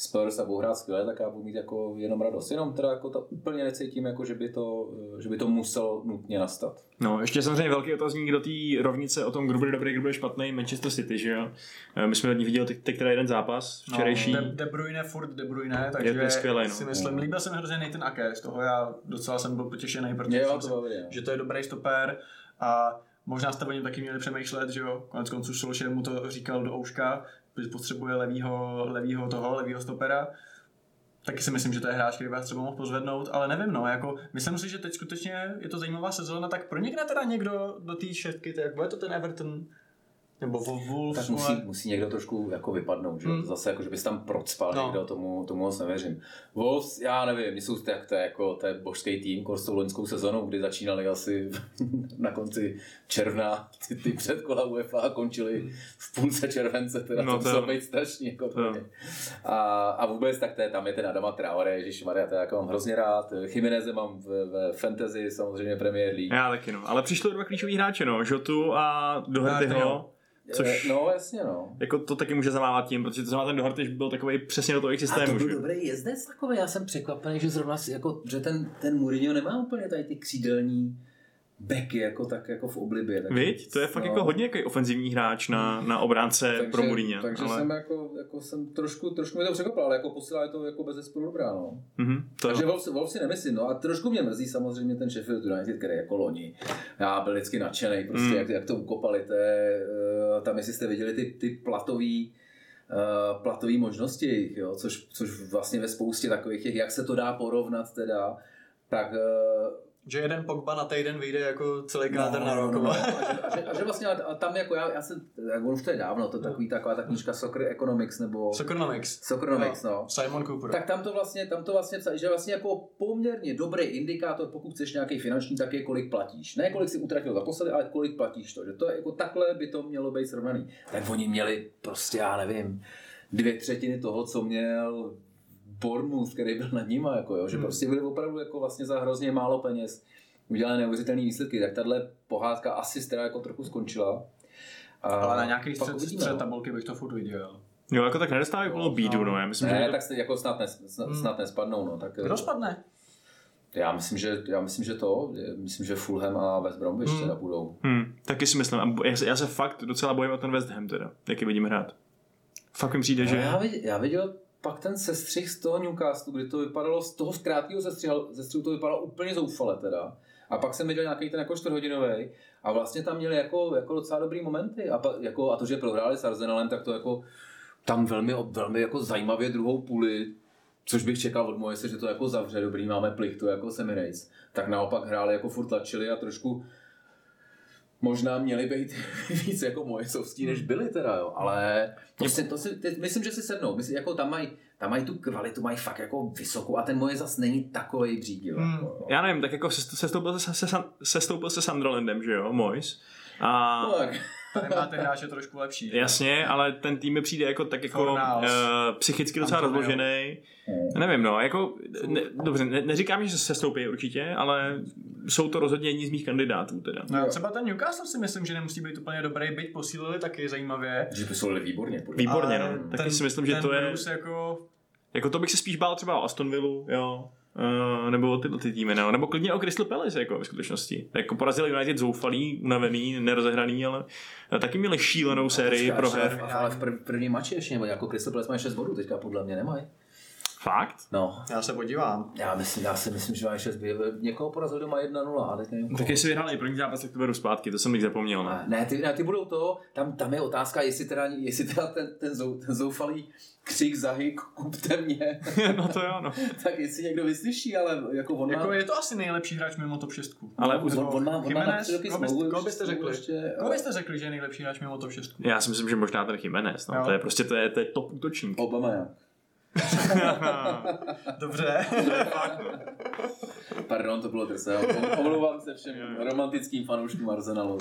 Spurs a budou hrát skvěle, tak já budu mít jako jenom radost. Jenom teda jako to úplně necítím, jako že by to, že by to muselo nutně nastat. No, ještě samozřejmě velký otazník do té rovnice o tom, kdo bude dobrý, kdo bude špatný, Manchester City, že jo? Eh, My jsme od ní viděli teď, teda jeden zápas, včerejší. No, De, De Bruyne, furt De Bruyne, takže je skvělej, no. si myslím, líbil se mi hrozně Nathan Ake, z toho já docela jsem byl potěšený, protože Jo, jsem to jo. že to je dobrý stoper a možná jste o něm taky měli přemýšlet, že jo, konec konců Solskjaer mu to říkal do ouška, že potřebuje levýho, levýho toho, levýho stopera, taky si myslím, že to je hráč, který vás třeba mohl pozvednout, ale nevím, no, jako, myslím si, že teď skutečně je to zajímavá sezóna, tak pronikne teda někdo do té šestky, tak bude to ten Everton, nebo Wolves, Tak musí, musí někdo trošku jako vypadnout, že? Hmm. Hmm. Zase jako, že bys tam procpal No. někdo, tomu, tomu moc nevěřím. Wolves, já nevím, jsou tak, to je jako, to je božský tým, kor s tou loňskou sezónou, kdy začínali asi na konci června ty, ty předkola UEFA a končili v půlce července, teda No to to muselo být strašný, jako To. A, a vůbec tak to je, tam je ten Adama Traore, Ježíš Maria, to jako mám hrozně rád. Chimeneze mám v, v fantasy, samozřejmě Premier League. Já taky, no. Ale přišli dva klíčoví hráče, no. Žotu a Dohertyho. Dohertyho. Což- Eh, No jasně no. Jako to taky může zamávat tím, protože to znamená ten Doherty byl takový přesně do toho jejich A to systému, byl dobrý jezdec takový, já jsem překvapený, že zrovna jako, že ten, ten Mourinho nemá úplně tady ty křídelní beky jako tak jako v oblibě. Tak, Viď? To je fakt no. jako hodně jako ofenzivní hráč na, na obránce takže, pro Mourinho. Takže ale... jsem jako, jako jsem trošku, trošku mě to překvapil, ale jako posílá je to jako bez zesporu dobrá, no. Mhm, to Takže Wolves, Wolves si nemyslím, no a trošku mě mrzí samozřejmě ten Sheffield United, který jako loni. Já byl vždycky nadšený, prostě Mm. jak, jak, to ukopali, to je, eh, tam jestli jste viděli ty, ty platový, uh, platový možnosti jejich, jo, což, což vlastně ve spoustě takových těch, jak se to dá porovnat teda, tak uh, Že jeden Pogba na týden vyjde jako celý kádr na rok. no, no, a, že, a, že, a že vlastně a tam jako já, já se, jak on už to je dávno, to je takový taková ta knížka Soccer Economics nebo Soccernomics. Soccernomics, no. Simon Cooper. Tak tam to vlastně, tam to vlastně že vlastně jako poměrně dobrý indikátor, pokud chceš nějaký finanční, tak je kolik platíš. Ne kolik si utratil za posledy, ale kolik platíš to. Že to je jako takhle by to mělo být srovnaný. Tak oni měli prostě, já nevím, dvě třetiny toho, co měl Bournemouth, který byl nad nima, jako jo, že Hmm. prostě byli opravdu jako vlastně za hrozně málo peněz udělali neuvěřitelné výsledky, tak tahle pohádka asi teda jako trochu skončila. A Ale na nějaký střed, uvidíme, střed no. tabulky bych to furt viděl. Jo, jako tak nedostávají plnou bídu, no. Já myslím, Ne, že... tak se jako snad, nes, snad, Hmm. snad nespadnou, no. Tak, Kdo spadne? Já myslím, že, já myslím, že to, myslím, že Fulham a West Bromwich Hmm. teda budou. Hmm, taky si myslím. A já se, já se fakt docela bojím o ten West Ham teda, jak je vidím hrát. Fakt mi přijde, No, že... já, viděl, já viděl pak ten sestřih z toho Newcastle, kdy to vypadalo, z toho krátkého sestřihu, sestřihu to vypadalo úplně zoufale teda. A pak jsem viděl nějaký ten jako čtvrthodinový a vlastně tam měli jako, jako docela dobrý momenty. A, pa, jako, a to, že prohráli s Arsenalem, tak to jako tam velmi, velmi jako zajímavě druhou půli což bych čekal od Moise, že to jako zavře, dobrý, máme plichtu jako s Emirates, tak naopak hráli jako furt tlačili a trošku možná měli být víc jako Moisovský, než byli teda, jo, ale to si, to si, teď myslím, že si sednou, myslím, jako tam mají tam mají tu kvalitu, mají fakt jako vysokou a ten moje zas není takový břídil. Hmm. Jako. Já nevím, tak jako sestoupil se, se, se, sestoupil se Sunderlandem, že jo, Mois. A No, tak. Tady máte hráče trošku lepší. Jasně, ale ten tým mi přijde jako tak jako uh, psychicky docela Antonio. rozložený. Nevím, no, jako, ne, dobře, ne, neříkám, že se stoupí určitě, ale jsou to rozhodně jedni z mých kandidátů teda. No, třeba ten Newcastle si myslím, že nemusí být úplně dobrý, byť posílili taky zajímavě. Že poslouchali výborně. Podle mě. Výborně, Ale no. Taky si myslím, že ten to je, jako jako to bych se spíš bál třeba o Aston Villa, jo. Uh, nebo o tyhle ty týmy, no. nebo klidně o Crystal Palace, jako ve skutečnosti. Jako porazili United zoufalý, unavený, nerozehraný, ale eh, taky měli šílenou sérii Počkej, pro her. Ale v prv, první mači ještě, nebo jako Crystal Palace mají 6 bodů, teďka podle mě nemají. Fakt? No, já se podívám. já, myslím, já si myslím, že mají 6 bodů. Někoho porazili doma 1-0, ale teď nevím. Tak jestli vyhráli první zápas, tak to beru zpátky, to jsem jich zapomněl. No. Ne, ty, ne, ty budou to, tam, tam je otázka, jestli teda, jestli teda ten, ten, zou, ten zoufalý křik zahy kupte mě, no to jo, no. tak jestli někdo vyslyší, ale jako on má... Jako je to asi nejlepší hráč mimo top 6. Ale on, on, má, on má na tři roky Koho byste- smlouvu, koho byste řekli? Ještě, Koho byste řekli, že je nejlepší hráč mimo top 6? Já si myslím, že možná ten Jimenez, no. Jo. To je prostě to je, to je top útočník. Obama, já. Dobře. Pardon, to bylo drsné. Omlouvám se všem romantickým fanouškům Arsenalu.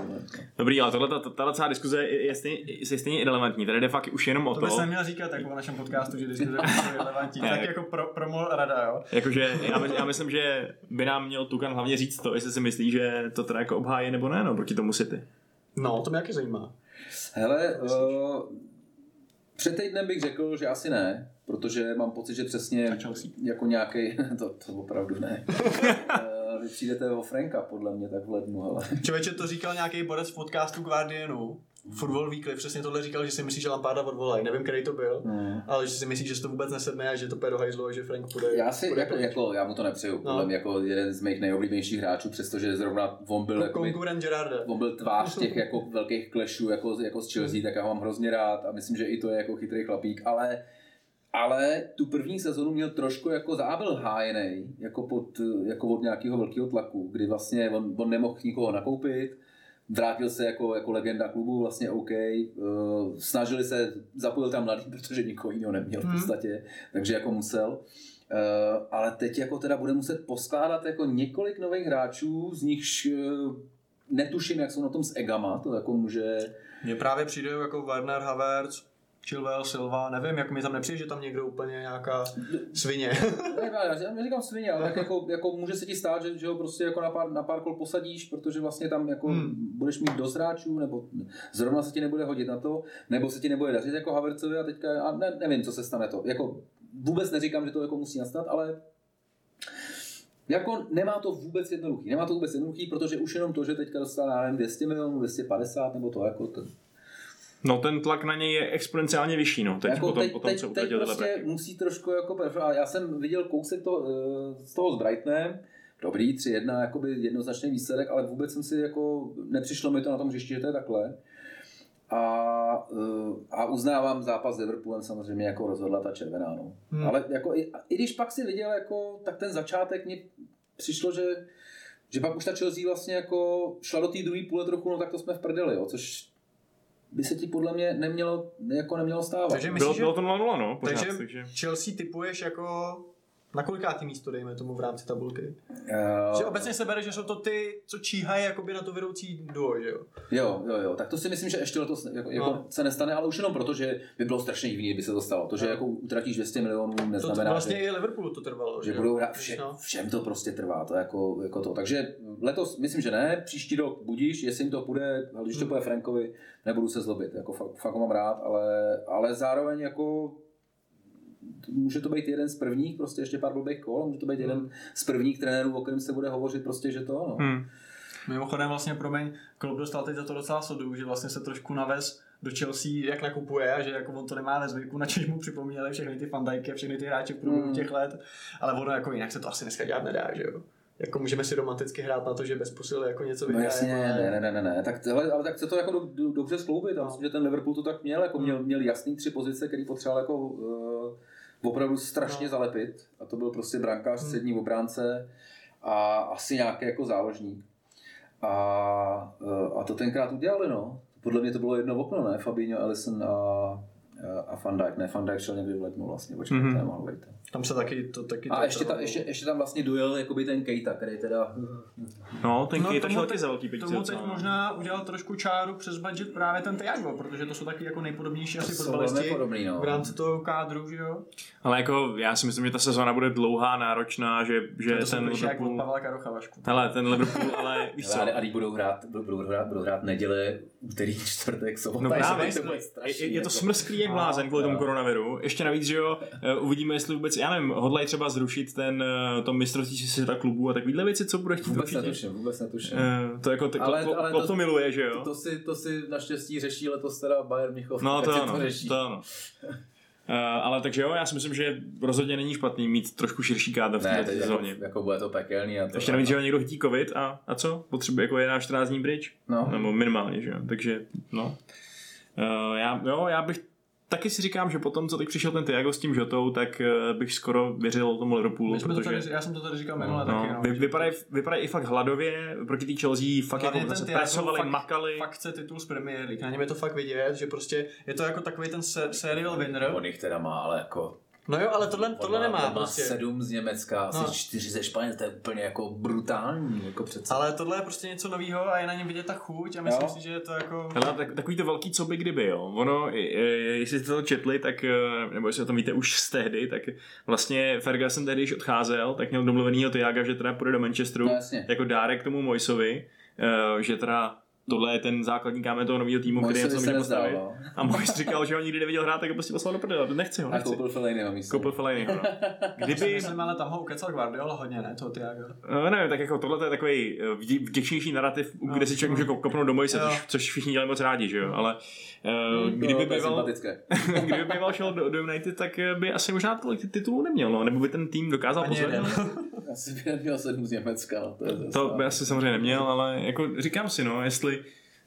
Dobrý, ale tohle, tato celá diskuze je, je, stejně, je stejně irrelevantní. Tady jde fakt už jenom o To to, bys neměl říkat jako o našem podcastu, že diskuze jsou relevantní. Ne. tak jako pro, promo rada, jo. jakože já, my- já, myslím, že by nám měl Tukan hlavně říct to, jestli si myslí, že to teda jako obhájí nebo ne, no, proti tomu City. No, to mě taky zajímá. Hele, uh, před týdnem bych řekl, že asi ne, protože mám pocit, že přesně jako nějaký, to, to opravdu ne. Eh, Vy přijdete o Franka, podle mě, tak v lednu, ale. Člověče, to říkal nějaký borec v podcastu Guardianu. Football Weekly přesně tohle říkal, že si myslí, že Lamparda odvolají. Nevím, který to byl, Hmm. ale že si myslí, že se to vůbec nesedne a že to půjde do hajzlu a že Frank půjde. Já si, půjde jako, jako, já mu to nepřeju, podle No. mě jako jeden z mých nejoblíbenějších hráčů, přestože zrovna on byl, jako Konkurent Gerarda. on byl tvář těch jako velkých klešů jako, jako z Chelsea, tak já ho mám hrozně rád a myslím, že i to je jako chytrý chlapík, ale ale tu první sezonu měl trošku jako zábel hájený, jako, pod, jako od nějakého velkého tlaku, kdy vlastně on, on nemohl nikoho nakoupit, vrátil se jako, jako legenda klubu, vlastně OK, uh, snažili se, zapojil tam mladý, protože nikoho jiného neměl v Hmm. podstatě, takže jako musel. Uh, ale teď jako teda bude muset poskládat jako několik nových hráčů, z nichž uh, netuším, jak jsou na tom s Egama, to jako může... Mně právě přijde jako Werner Havertz, Chilwell, Silva, nevím, jak mi tam nepřijde, že tam někdo úplně nějaká svině. Ne, já neříkám svině, ale tak jako, jako, může se ti stát, že, že ho prostě jako na pár, na pár kol posadíš, protože vlastně tam jako Hmm. budeš mít dost hráčů, nebo zrovna se ti nebude hodit na to, nebo se ti nebude dařit jako Havertzovi a teďka, a ne, nevím, co se stane to. Jako, vůbec neříkám, že to jako musí nastat, ale jako nemá to vůbec jednoduchý. Nemá to vůbec jednoduchý, protože už jenom to, že teďka nevím, 200 milionů, 250 nebo to, jako to, No ten tlak na něj je exponenciálně vyšší, no, teď jako potom, teď, potom teď, co teď prostě prostě... musí trošku jako perfekt. Já jsem viděl kousek to, eh, z toho s Brightonem, dobrý, 3-1, jakoby jednoznačný výsledek, ale vůbec jsem si jako, nepřišlo mi to na tom hřišti, že to je takhle. A, eh, a uznávám zápas s Liverpoolem samozřejmě jako rozhodla ta červená. No. Hmm. Hmm. Ale jako i, i, když pak si viděl, jako, tak ten začátek mi přišlo, že, že pak už ta Chelsea vlastně jako šla do té druhé půle trochu, no tak to jsme v prdeli, jo, což by se ti podle mě nemělo, jako nemělo stávat. Takže Bylo, myslíš, že bylo to 0-0, no, pořád, takže, takže... Chelsea typuješ jako na kolikátý místo, dejme tomu, v rámci tabulky? Eh, Že obecně se bere, že jsou to ty, co číhají jakoby na to vedoucí duo, že jo? Jo, jo, jo, tak to si myslím, že ještě letos jako, jako No. se nestane, ale už jenom proto, že by bylo strašně divný, kdyby se to stalo. To, že No. jako utratíš 200 milionů, To, to neznamená, vlastně že, i Liverpoolu to trvalo, že jo? budou hrát vše, no. všem to prostě trvá, to jako, jako to. Takže letos myslím, že ne, příští rok budíš, jestli jim to půjde, když to Hmm. půjde Frankovi, nebudu se zlobit, jako fakt, fakt mám rád, ale, ale zároveň jako může to být jeden z prvních, prostě ještě pár blbých kol, může to být Hmm. jeden z prvních trenérů, o kterém se bude hovořit prostě, že to, no. Hmm. Mimochodem vlastně, promiň, Klopp dostal teď za to docela sodu, že vlastně se trošku navez do Chelsea, jak nakupuje a že jako on to nemá ve zvyku, na čež mu připomněli všechny ty fandajky, všechny ty hráče v průběhu Mm. těch let, ale ono jako jinak se to asi dneska dělat nedá, že jo. Jako můžeme si romanticky hrát na to, že bez posily jako něco No vyhraje, jasně, ale- ne, ne, ne, ne, ne. Tak, hele, ale tak se to jako do, do, dobře skloubit. No. myslím, že ten Liverpool to tak měl, jako Hmm. měl, měl jasný tři pozice, který potřeboval jako uh, opravdu strašně zalepit a to byl prostě brankář, střední obránce a asi nějaký jako záložník. A, a to tenkrát udělali, no. Podle mě to bylo jedno okno, ne? Fabinho, Ellison a, a Van Dijk. Ne, Van Dijk šel někdy v lednu vlastně, počkej, Mhm. mm-hmm. to. Tam se taky to taky... A ještě, to- ta, ještě, ještě tam vlastně dojel jakoby ten Keita, který teda... No, ten No, Kejta šel taky za velký peníze. Tomu teď no. možná udělal trošku čáru přes budget právě ten Thiago, protože to jsou taky jako nejpodobnější asi fotbalisti no. v rámci toho kádru, že jo? Ale jako já si myslím, že ta sezóna bude dlouhá, náročná, že, že to ten ten jak od Liverpool... Pavla Karocha Vašku. Hele, ten Liverpool, ale víš co? Ale, budou hrát, budou hrát, budou hrát neděle, úterý, čtvrtek, sobota. No právě, je, je, to jako. smrsklý jak blázen kvůli tomu no. koronaviru. Ještě navíc, že jo, eh, uvidíme, jestli vůbec, já nevím, hodlají třeba zrušit ten, eh, to mistrovství světa klubů a takovýhle věci, co bude chtít Vůbec netuším, vůbec netuším. Eh, to jako, to, Ale- ale, ale to, to- to miluje, že jo? To, to, si, to si naštěstí řeší letos teda Bayern Mnichov. No to ano, řeší. to ano. Uh, ale takže jo, já si myslím, že rozhodně není špatný mít trošku širší kádr v teď jako, sezóně. jako, bude to pekelný. A to, Ještě navíc, že ho někdo chytí covid a, a co? Potřebuje jako 11 14 dní pryč? No. Nebo minimálně, že jo? Takže, no. Uh, já, jo, já bych taky si říkám, že potom, co teď přišel ten Thiago s tím Žotou, tak uh, bych skoro věřil tomu Liverpoolu, My jsme to protože tady, já jsem to tady říkal minule taky. no, No, vy, vypadají, vypadají i fakt hladově, proti té Chelsea fakt Hlavně jako se presovali, fakt- makali. Fakt chce titul z Premier League. Na něm je to fakt vidět, že prostě je to jako takový ten se- serial winner. On jich teda má, ale jako... No jo, ale tohle, tohle má, nemá má prostě. sedm z Německa, asi No. čtyři ze Španěl, to je úplně jako brutální, jako přece. Ale tohle je prostě něco nového a je na něm vidět ta chuť a myslím Jo. si, že je to jako... Hele, tak, takový to velký co by kdyby, jo. Ono, jestli jste to četli, tak, eh, nebo jestli o tom víte už z tehdy, tak vlastně Ferguson tehdy, když odcházel, tak měl domluvenýho Tiaga, že teda půjde do Manchesteru No, jasně. jako dárek tomu Moisovi, eh, že teda tohle je ten základní kámen toho nového týmu, který něco se může postavit. no. A Mois říkal, že ho nikdy neviděl hrát, tak ho prostě poslal do prdele, nechci ho, A nechci. koupil Fellainiho místo. Koupil Fellainiho, no. Kdyby, Myslím, ale tam ho ukecal Guardiola hodně, ne? Toho Thiago. No, nevím, tak jako tohle je takový eh, vdě- vděčnější narrativ, No, kde si člověk může kop- kopnout do Moise, což, což všichni dělají moc rádi, že jo, ale uh, No, kdyby, to býval, sympatické. kdyby býval šel do, do United, tak eh, by asi možná tolik titulů neměl, no, nebo by ten tým dokázal pozvednout. Asi by neměl sedm z Německa, no, to. To by asi samozřejmě neměl, ale jako říkám si, no, jestli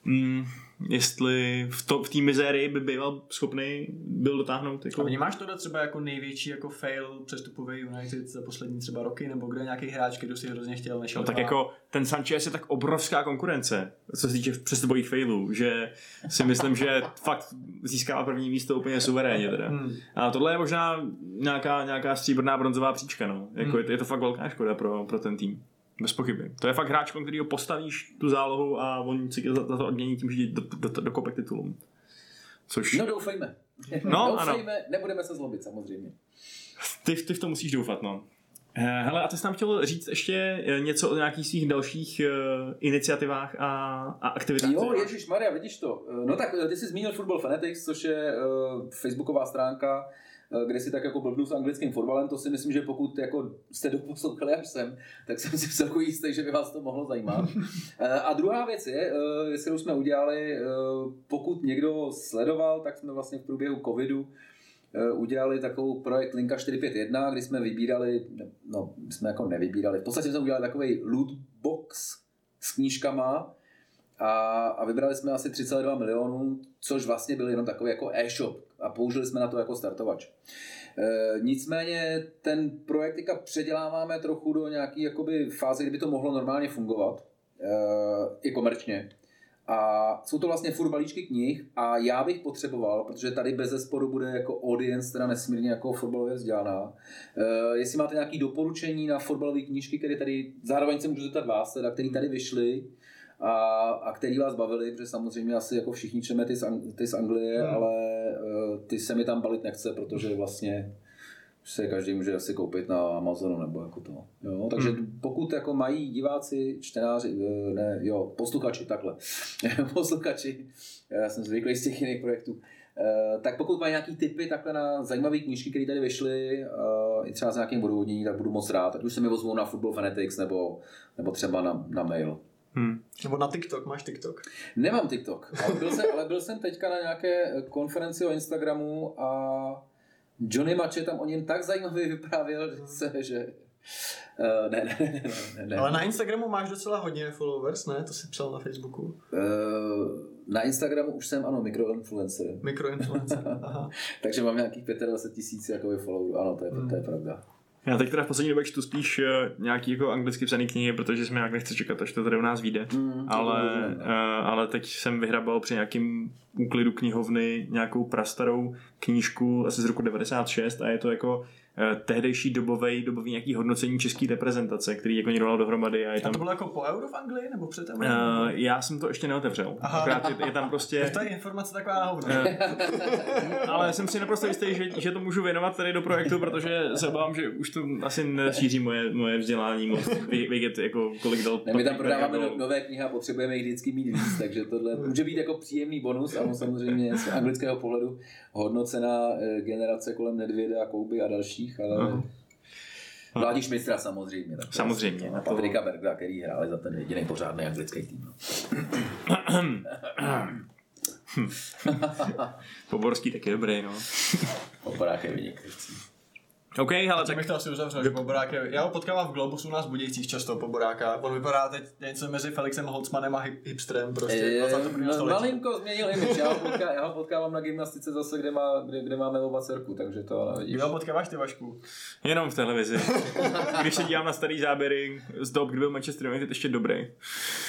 mm, jestli v, to, v té mizérii by býval schopný byl dotáhnout A jako... vnímáš tohle třeba jako největší jako fail přestupový United za poslední třeba roky, nebo kde nějaký hráč, který si hrozně chtěl, nešel No, tak jako ten Sanchez je tak obrovská konkurence, co se týče přestupových failů, že si myslím, že fakt získává první místo úplně suverénně teda. Hmm. A tohle je možná nějaká, nějaká stříbrná bronzová příčka, no. Jako Hmm. je, to, je to fakt velká škoda pro, pro ten tým. Bez pochyby. To je fakt hráč, který ho postavíš tu zálohu a on si za, za to odmění tím, že do, do, do, do kopek titulům. Což No doufejme. No, doufejme, nebudeme se zlobit samozřejmě. ty, ty v to musíš doufat, no. Eh, Hele, a ty jsi nám chtěl říct ještě eh, něco o nějakých svých dalších uh, iniciativách a, a aktivitách? Jo, Ježíš Maria, vidíš to. No tak ty jsi zmínil Football Fanatics, což je uh, facebooková stránka, kde si tak jako blbnu s anglickým fotbalem. To si myslím, že pokud jako jste doposlouchali až sem, tak jsem si celku jistý, že by vás to mohlo zajímat. Uh, a druhá věc je, uh, kterou jsme udělali, pokud někdo sledoval, tak jsme vlastně v průběhu covidu eh, udělali takovou projekt Linka 451, kdy jsme vybírali, no, jsme jako nevybírali, v podstatě jsme udělali takový loot box s knížkama a, a vybrali jsme asi 3,2 milionů, což vlastně byl jenom takový jako e-shop a použili jsme na to jako startovač. E, nicméně ten projekt teďka předěláváme trochu do nějaký jakoby fáze, kdyby to mohlo normálně fungovat, e, i komerčně. A jsou to vlastně furt balíčky knih a já bych potřeboval, protože tady bez zesporu bude jako audience teda nesmírně jako fotbalově vzdělaná. Uh, jestli máte nějaké doporučení na fotbalové knížky, které tady, zároveň se můžu zeptat vás, teda, které tady vyšly a, a který vás bavili, protože samozřejmě asi jako všichni čteme ty z, Ang- ty z Anglie, Hmm. ale uh, ty se mi tam balit nechce, protože vlastně se každý může asi koupit na Amazonu nebo jako to. Jo? Takže Hmm. pokud jako mají diváci, čtenáři, eh, ne, jo, posluchači, takhle, posluchači, já jsem zvyklý z těch jiných projektů, eh, tak pokud mají nějaký tipy takhle na zajímavé knížky, které tady vyšly, i třeba s nějakým odůvodněním, tak budu moc rád. Ať už se mi ozvou na Football Fanatics nebo, nebo třeba na, na mail. Hmm. Nebo na TikTok, máš TikTok? Nemám TikTok, ale byl jsem, ale byl jsem teďka na nějaké konferenci o Instagramu a Johnny Mače tam o něm tak zajímavě vyprávěl, že, se, že Uh, ne, ne, ne, ne, ne. Ale na Instagramu máš docela hodně followers, ne? To si psal na Facebooku. Uh, na Instagramu už jsem, ano, mikroinfluencer. Mikroinfluencer. Aha. Takže mám nějakých 25 tisíc followerů. Ano, to je, Hmm. to je pravda. Já teď teda v poslední době čtu spíš eh, nějaký jako anglicky psaný knihy, protože jsme nějak nechci čekat, až to tady u nás vyjde. Mm, ale, no. uh, ale teď jsem vyhrabal při nějakým úklidu knihovny nějakou prastarou knížku asi z roku 96 a je to jako tehdejší dobový, dobový nějaký hodnocení české reprezentace, který jako někdo dal dohromady a je A tam... to bylo jako po euro v Anglii, nebo před euro? Uh, já jsem to ještě neotevřel. Aha. Akorát je, je tam prostě... To je informace taková na hovno. Eh, ale jsem si naprosto jistý, že, že to můžu věnovat tady do projektu, protože se obávám, že už to asi nešíří moje, moje vzdělání moc vě- vědět, jako kolik dal Ne, my tam prodáváme Bergamo. no, nové knihy a potřebujeme jich vždycky mít víc, takže tohle může být jako příjemný bonus, ale samozřejmě z anglického pohledu hodnocená eh, generace kolem Nedvěda, Kouby a dalších, ale Aha. Vládí Šmistra samozřejmě. Tak Samozřejmě, na A to- Patrika Berga, který hráli za ten jediný pořádný anglický tým. Poborský taky dobrý, no. Oporák je vynikající. OK, ale Tak tak bych to asi uzavřel, že Poborák je, já ho potkávám v Globusu u nás v Budějcích často, Poboráka. On vypadá teď něco mezi Felixem Holzmanem a hip- hipsterem prostě. 21. no, malinko změnil image. Já ho, potká, já ho potkávám na gymnastice zase, kde, má, kde, kde máme oba dcerku, takže to nevidíš. Kdy ho potkáváš ty Vašku? jenom v televizi. Když se dívám na starý záběry z dob, kdy byl Manchester United ještě dobrý.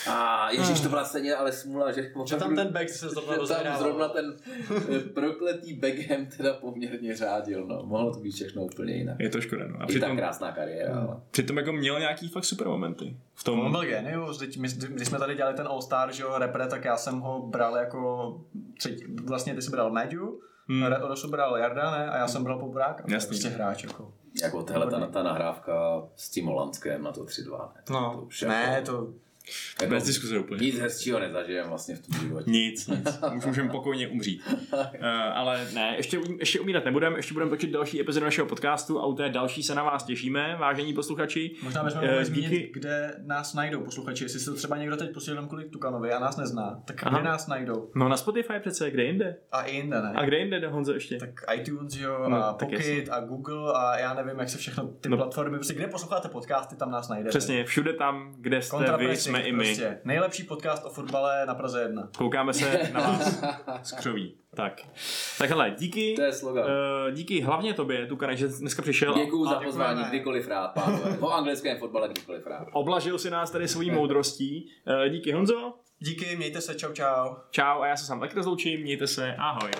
A ježiš, to byla stejně ale smula, že, Že tam ten back se zrovna že tam zrovna ten eh, prokletý Beckham teda poměrně řádil, no. Mohlo to být všechno úplně jinak. Je to škoda, no. A I ta přitom, krásná kariéra, ale... přitom jako měl nějaký fakt super momenty. V tom, On byl genius, teď my, když jsme tady dělali ten All Star, že jo, repre, tak já jsem ho bral jako třetí, vlastně ty jsi bral Matthew, Hmm. hmm. Rosu bral Jarda, ne? A já jsem bral Poboráka. To je Jasný. Prostě hráč, jako. Jako tahle ta, ta nahrávka s tím Holandskem na to 3-2. Ne? To No, už ne, jako- to... jako bez diskuze úplně. Nic hezčího nezažijem vlastně v tom životě. Nic, nic. Už můžeme pokojně umřít. Uh, ale ne, ještě, ještě umírat nebudeme, ještě budeme točit další epizodu našeho podcastu a u té další se na vás těšíme, vážení posluchači. Možná bychom mohli díky- zmínit, kde nás najdou posluchači. Jestli se to třeba někdo teď posílal jenom kvůli Tukanovi a nás nezná, tak Aha. kde nás najdou? No na Spotify přece, kde jinde? A i jinde, ne? A kde jinde, Honzo, ještě? Tak iTunes, jo, No, a Pocket a Google a já nevím, jak se všechno ty No. no. platformy, prostě kde posloucháte podcasty, tam nás najdete. Přesně, všude tam, kde jste vy, jsme i my. Prostě. Nejlepší podcast o fotbale na Praze 1. Koukáme se na vás z křoví. Tak. Tak hele, díky. To je slogan. Uh, díky hlavně tobě, Tukane, že dneska přišel. Děkuju za pozvání děkujeme. kdykoliv rád, pánové. O anglickém fotbale kdykoliv rád. Oblažil si nás tady svojí moudrostí. Uh, díky Honzo. Díky, mějte se, čau čau. Čau a já se sám taky rozloučím. Mějte se. Ahoj.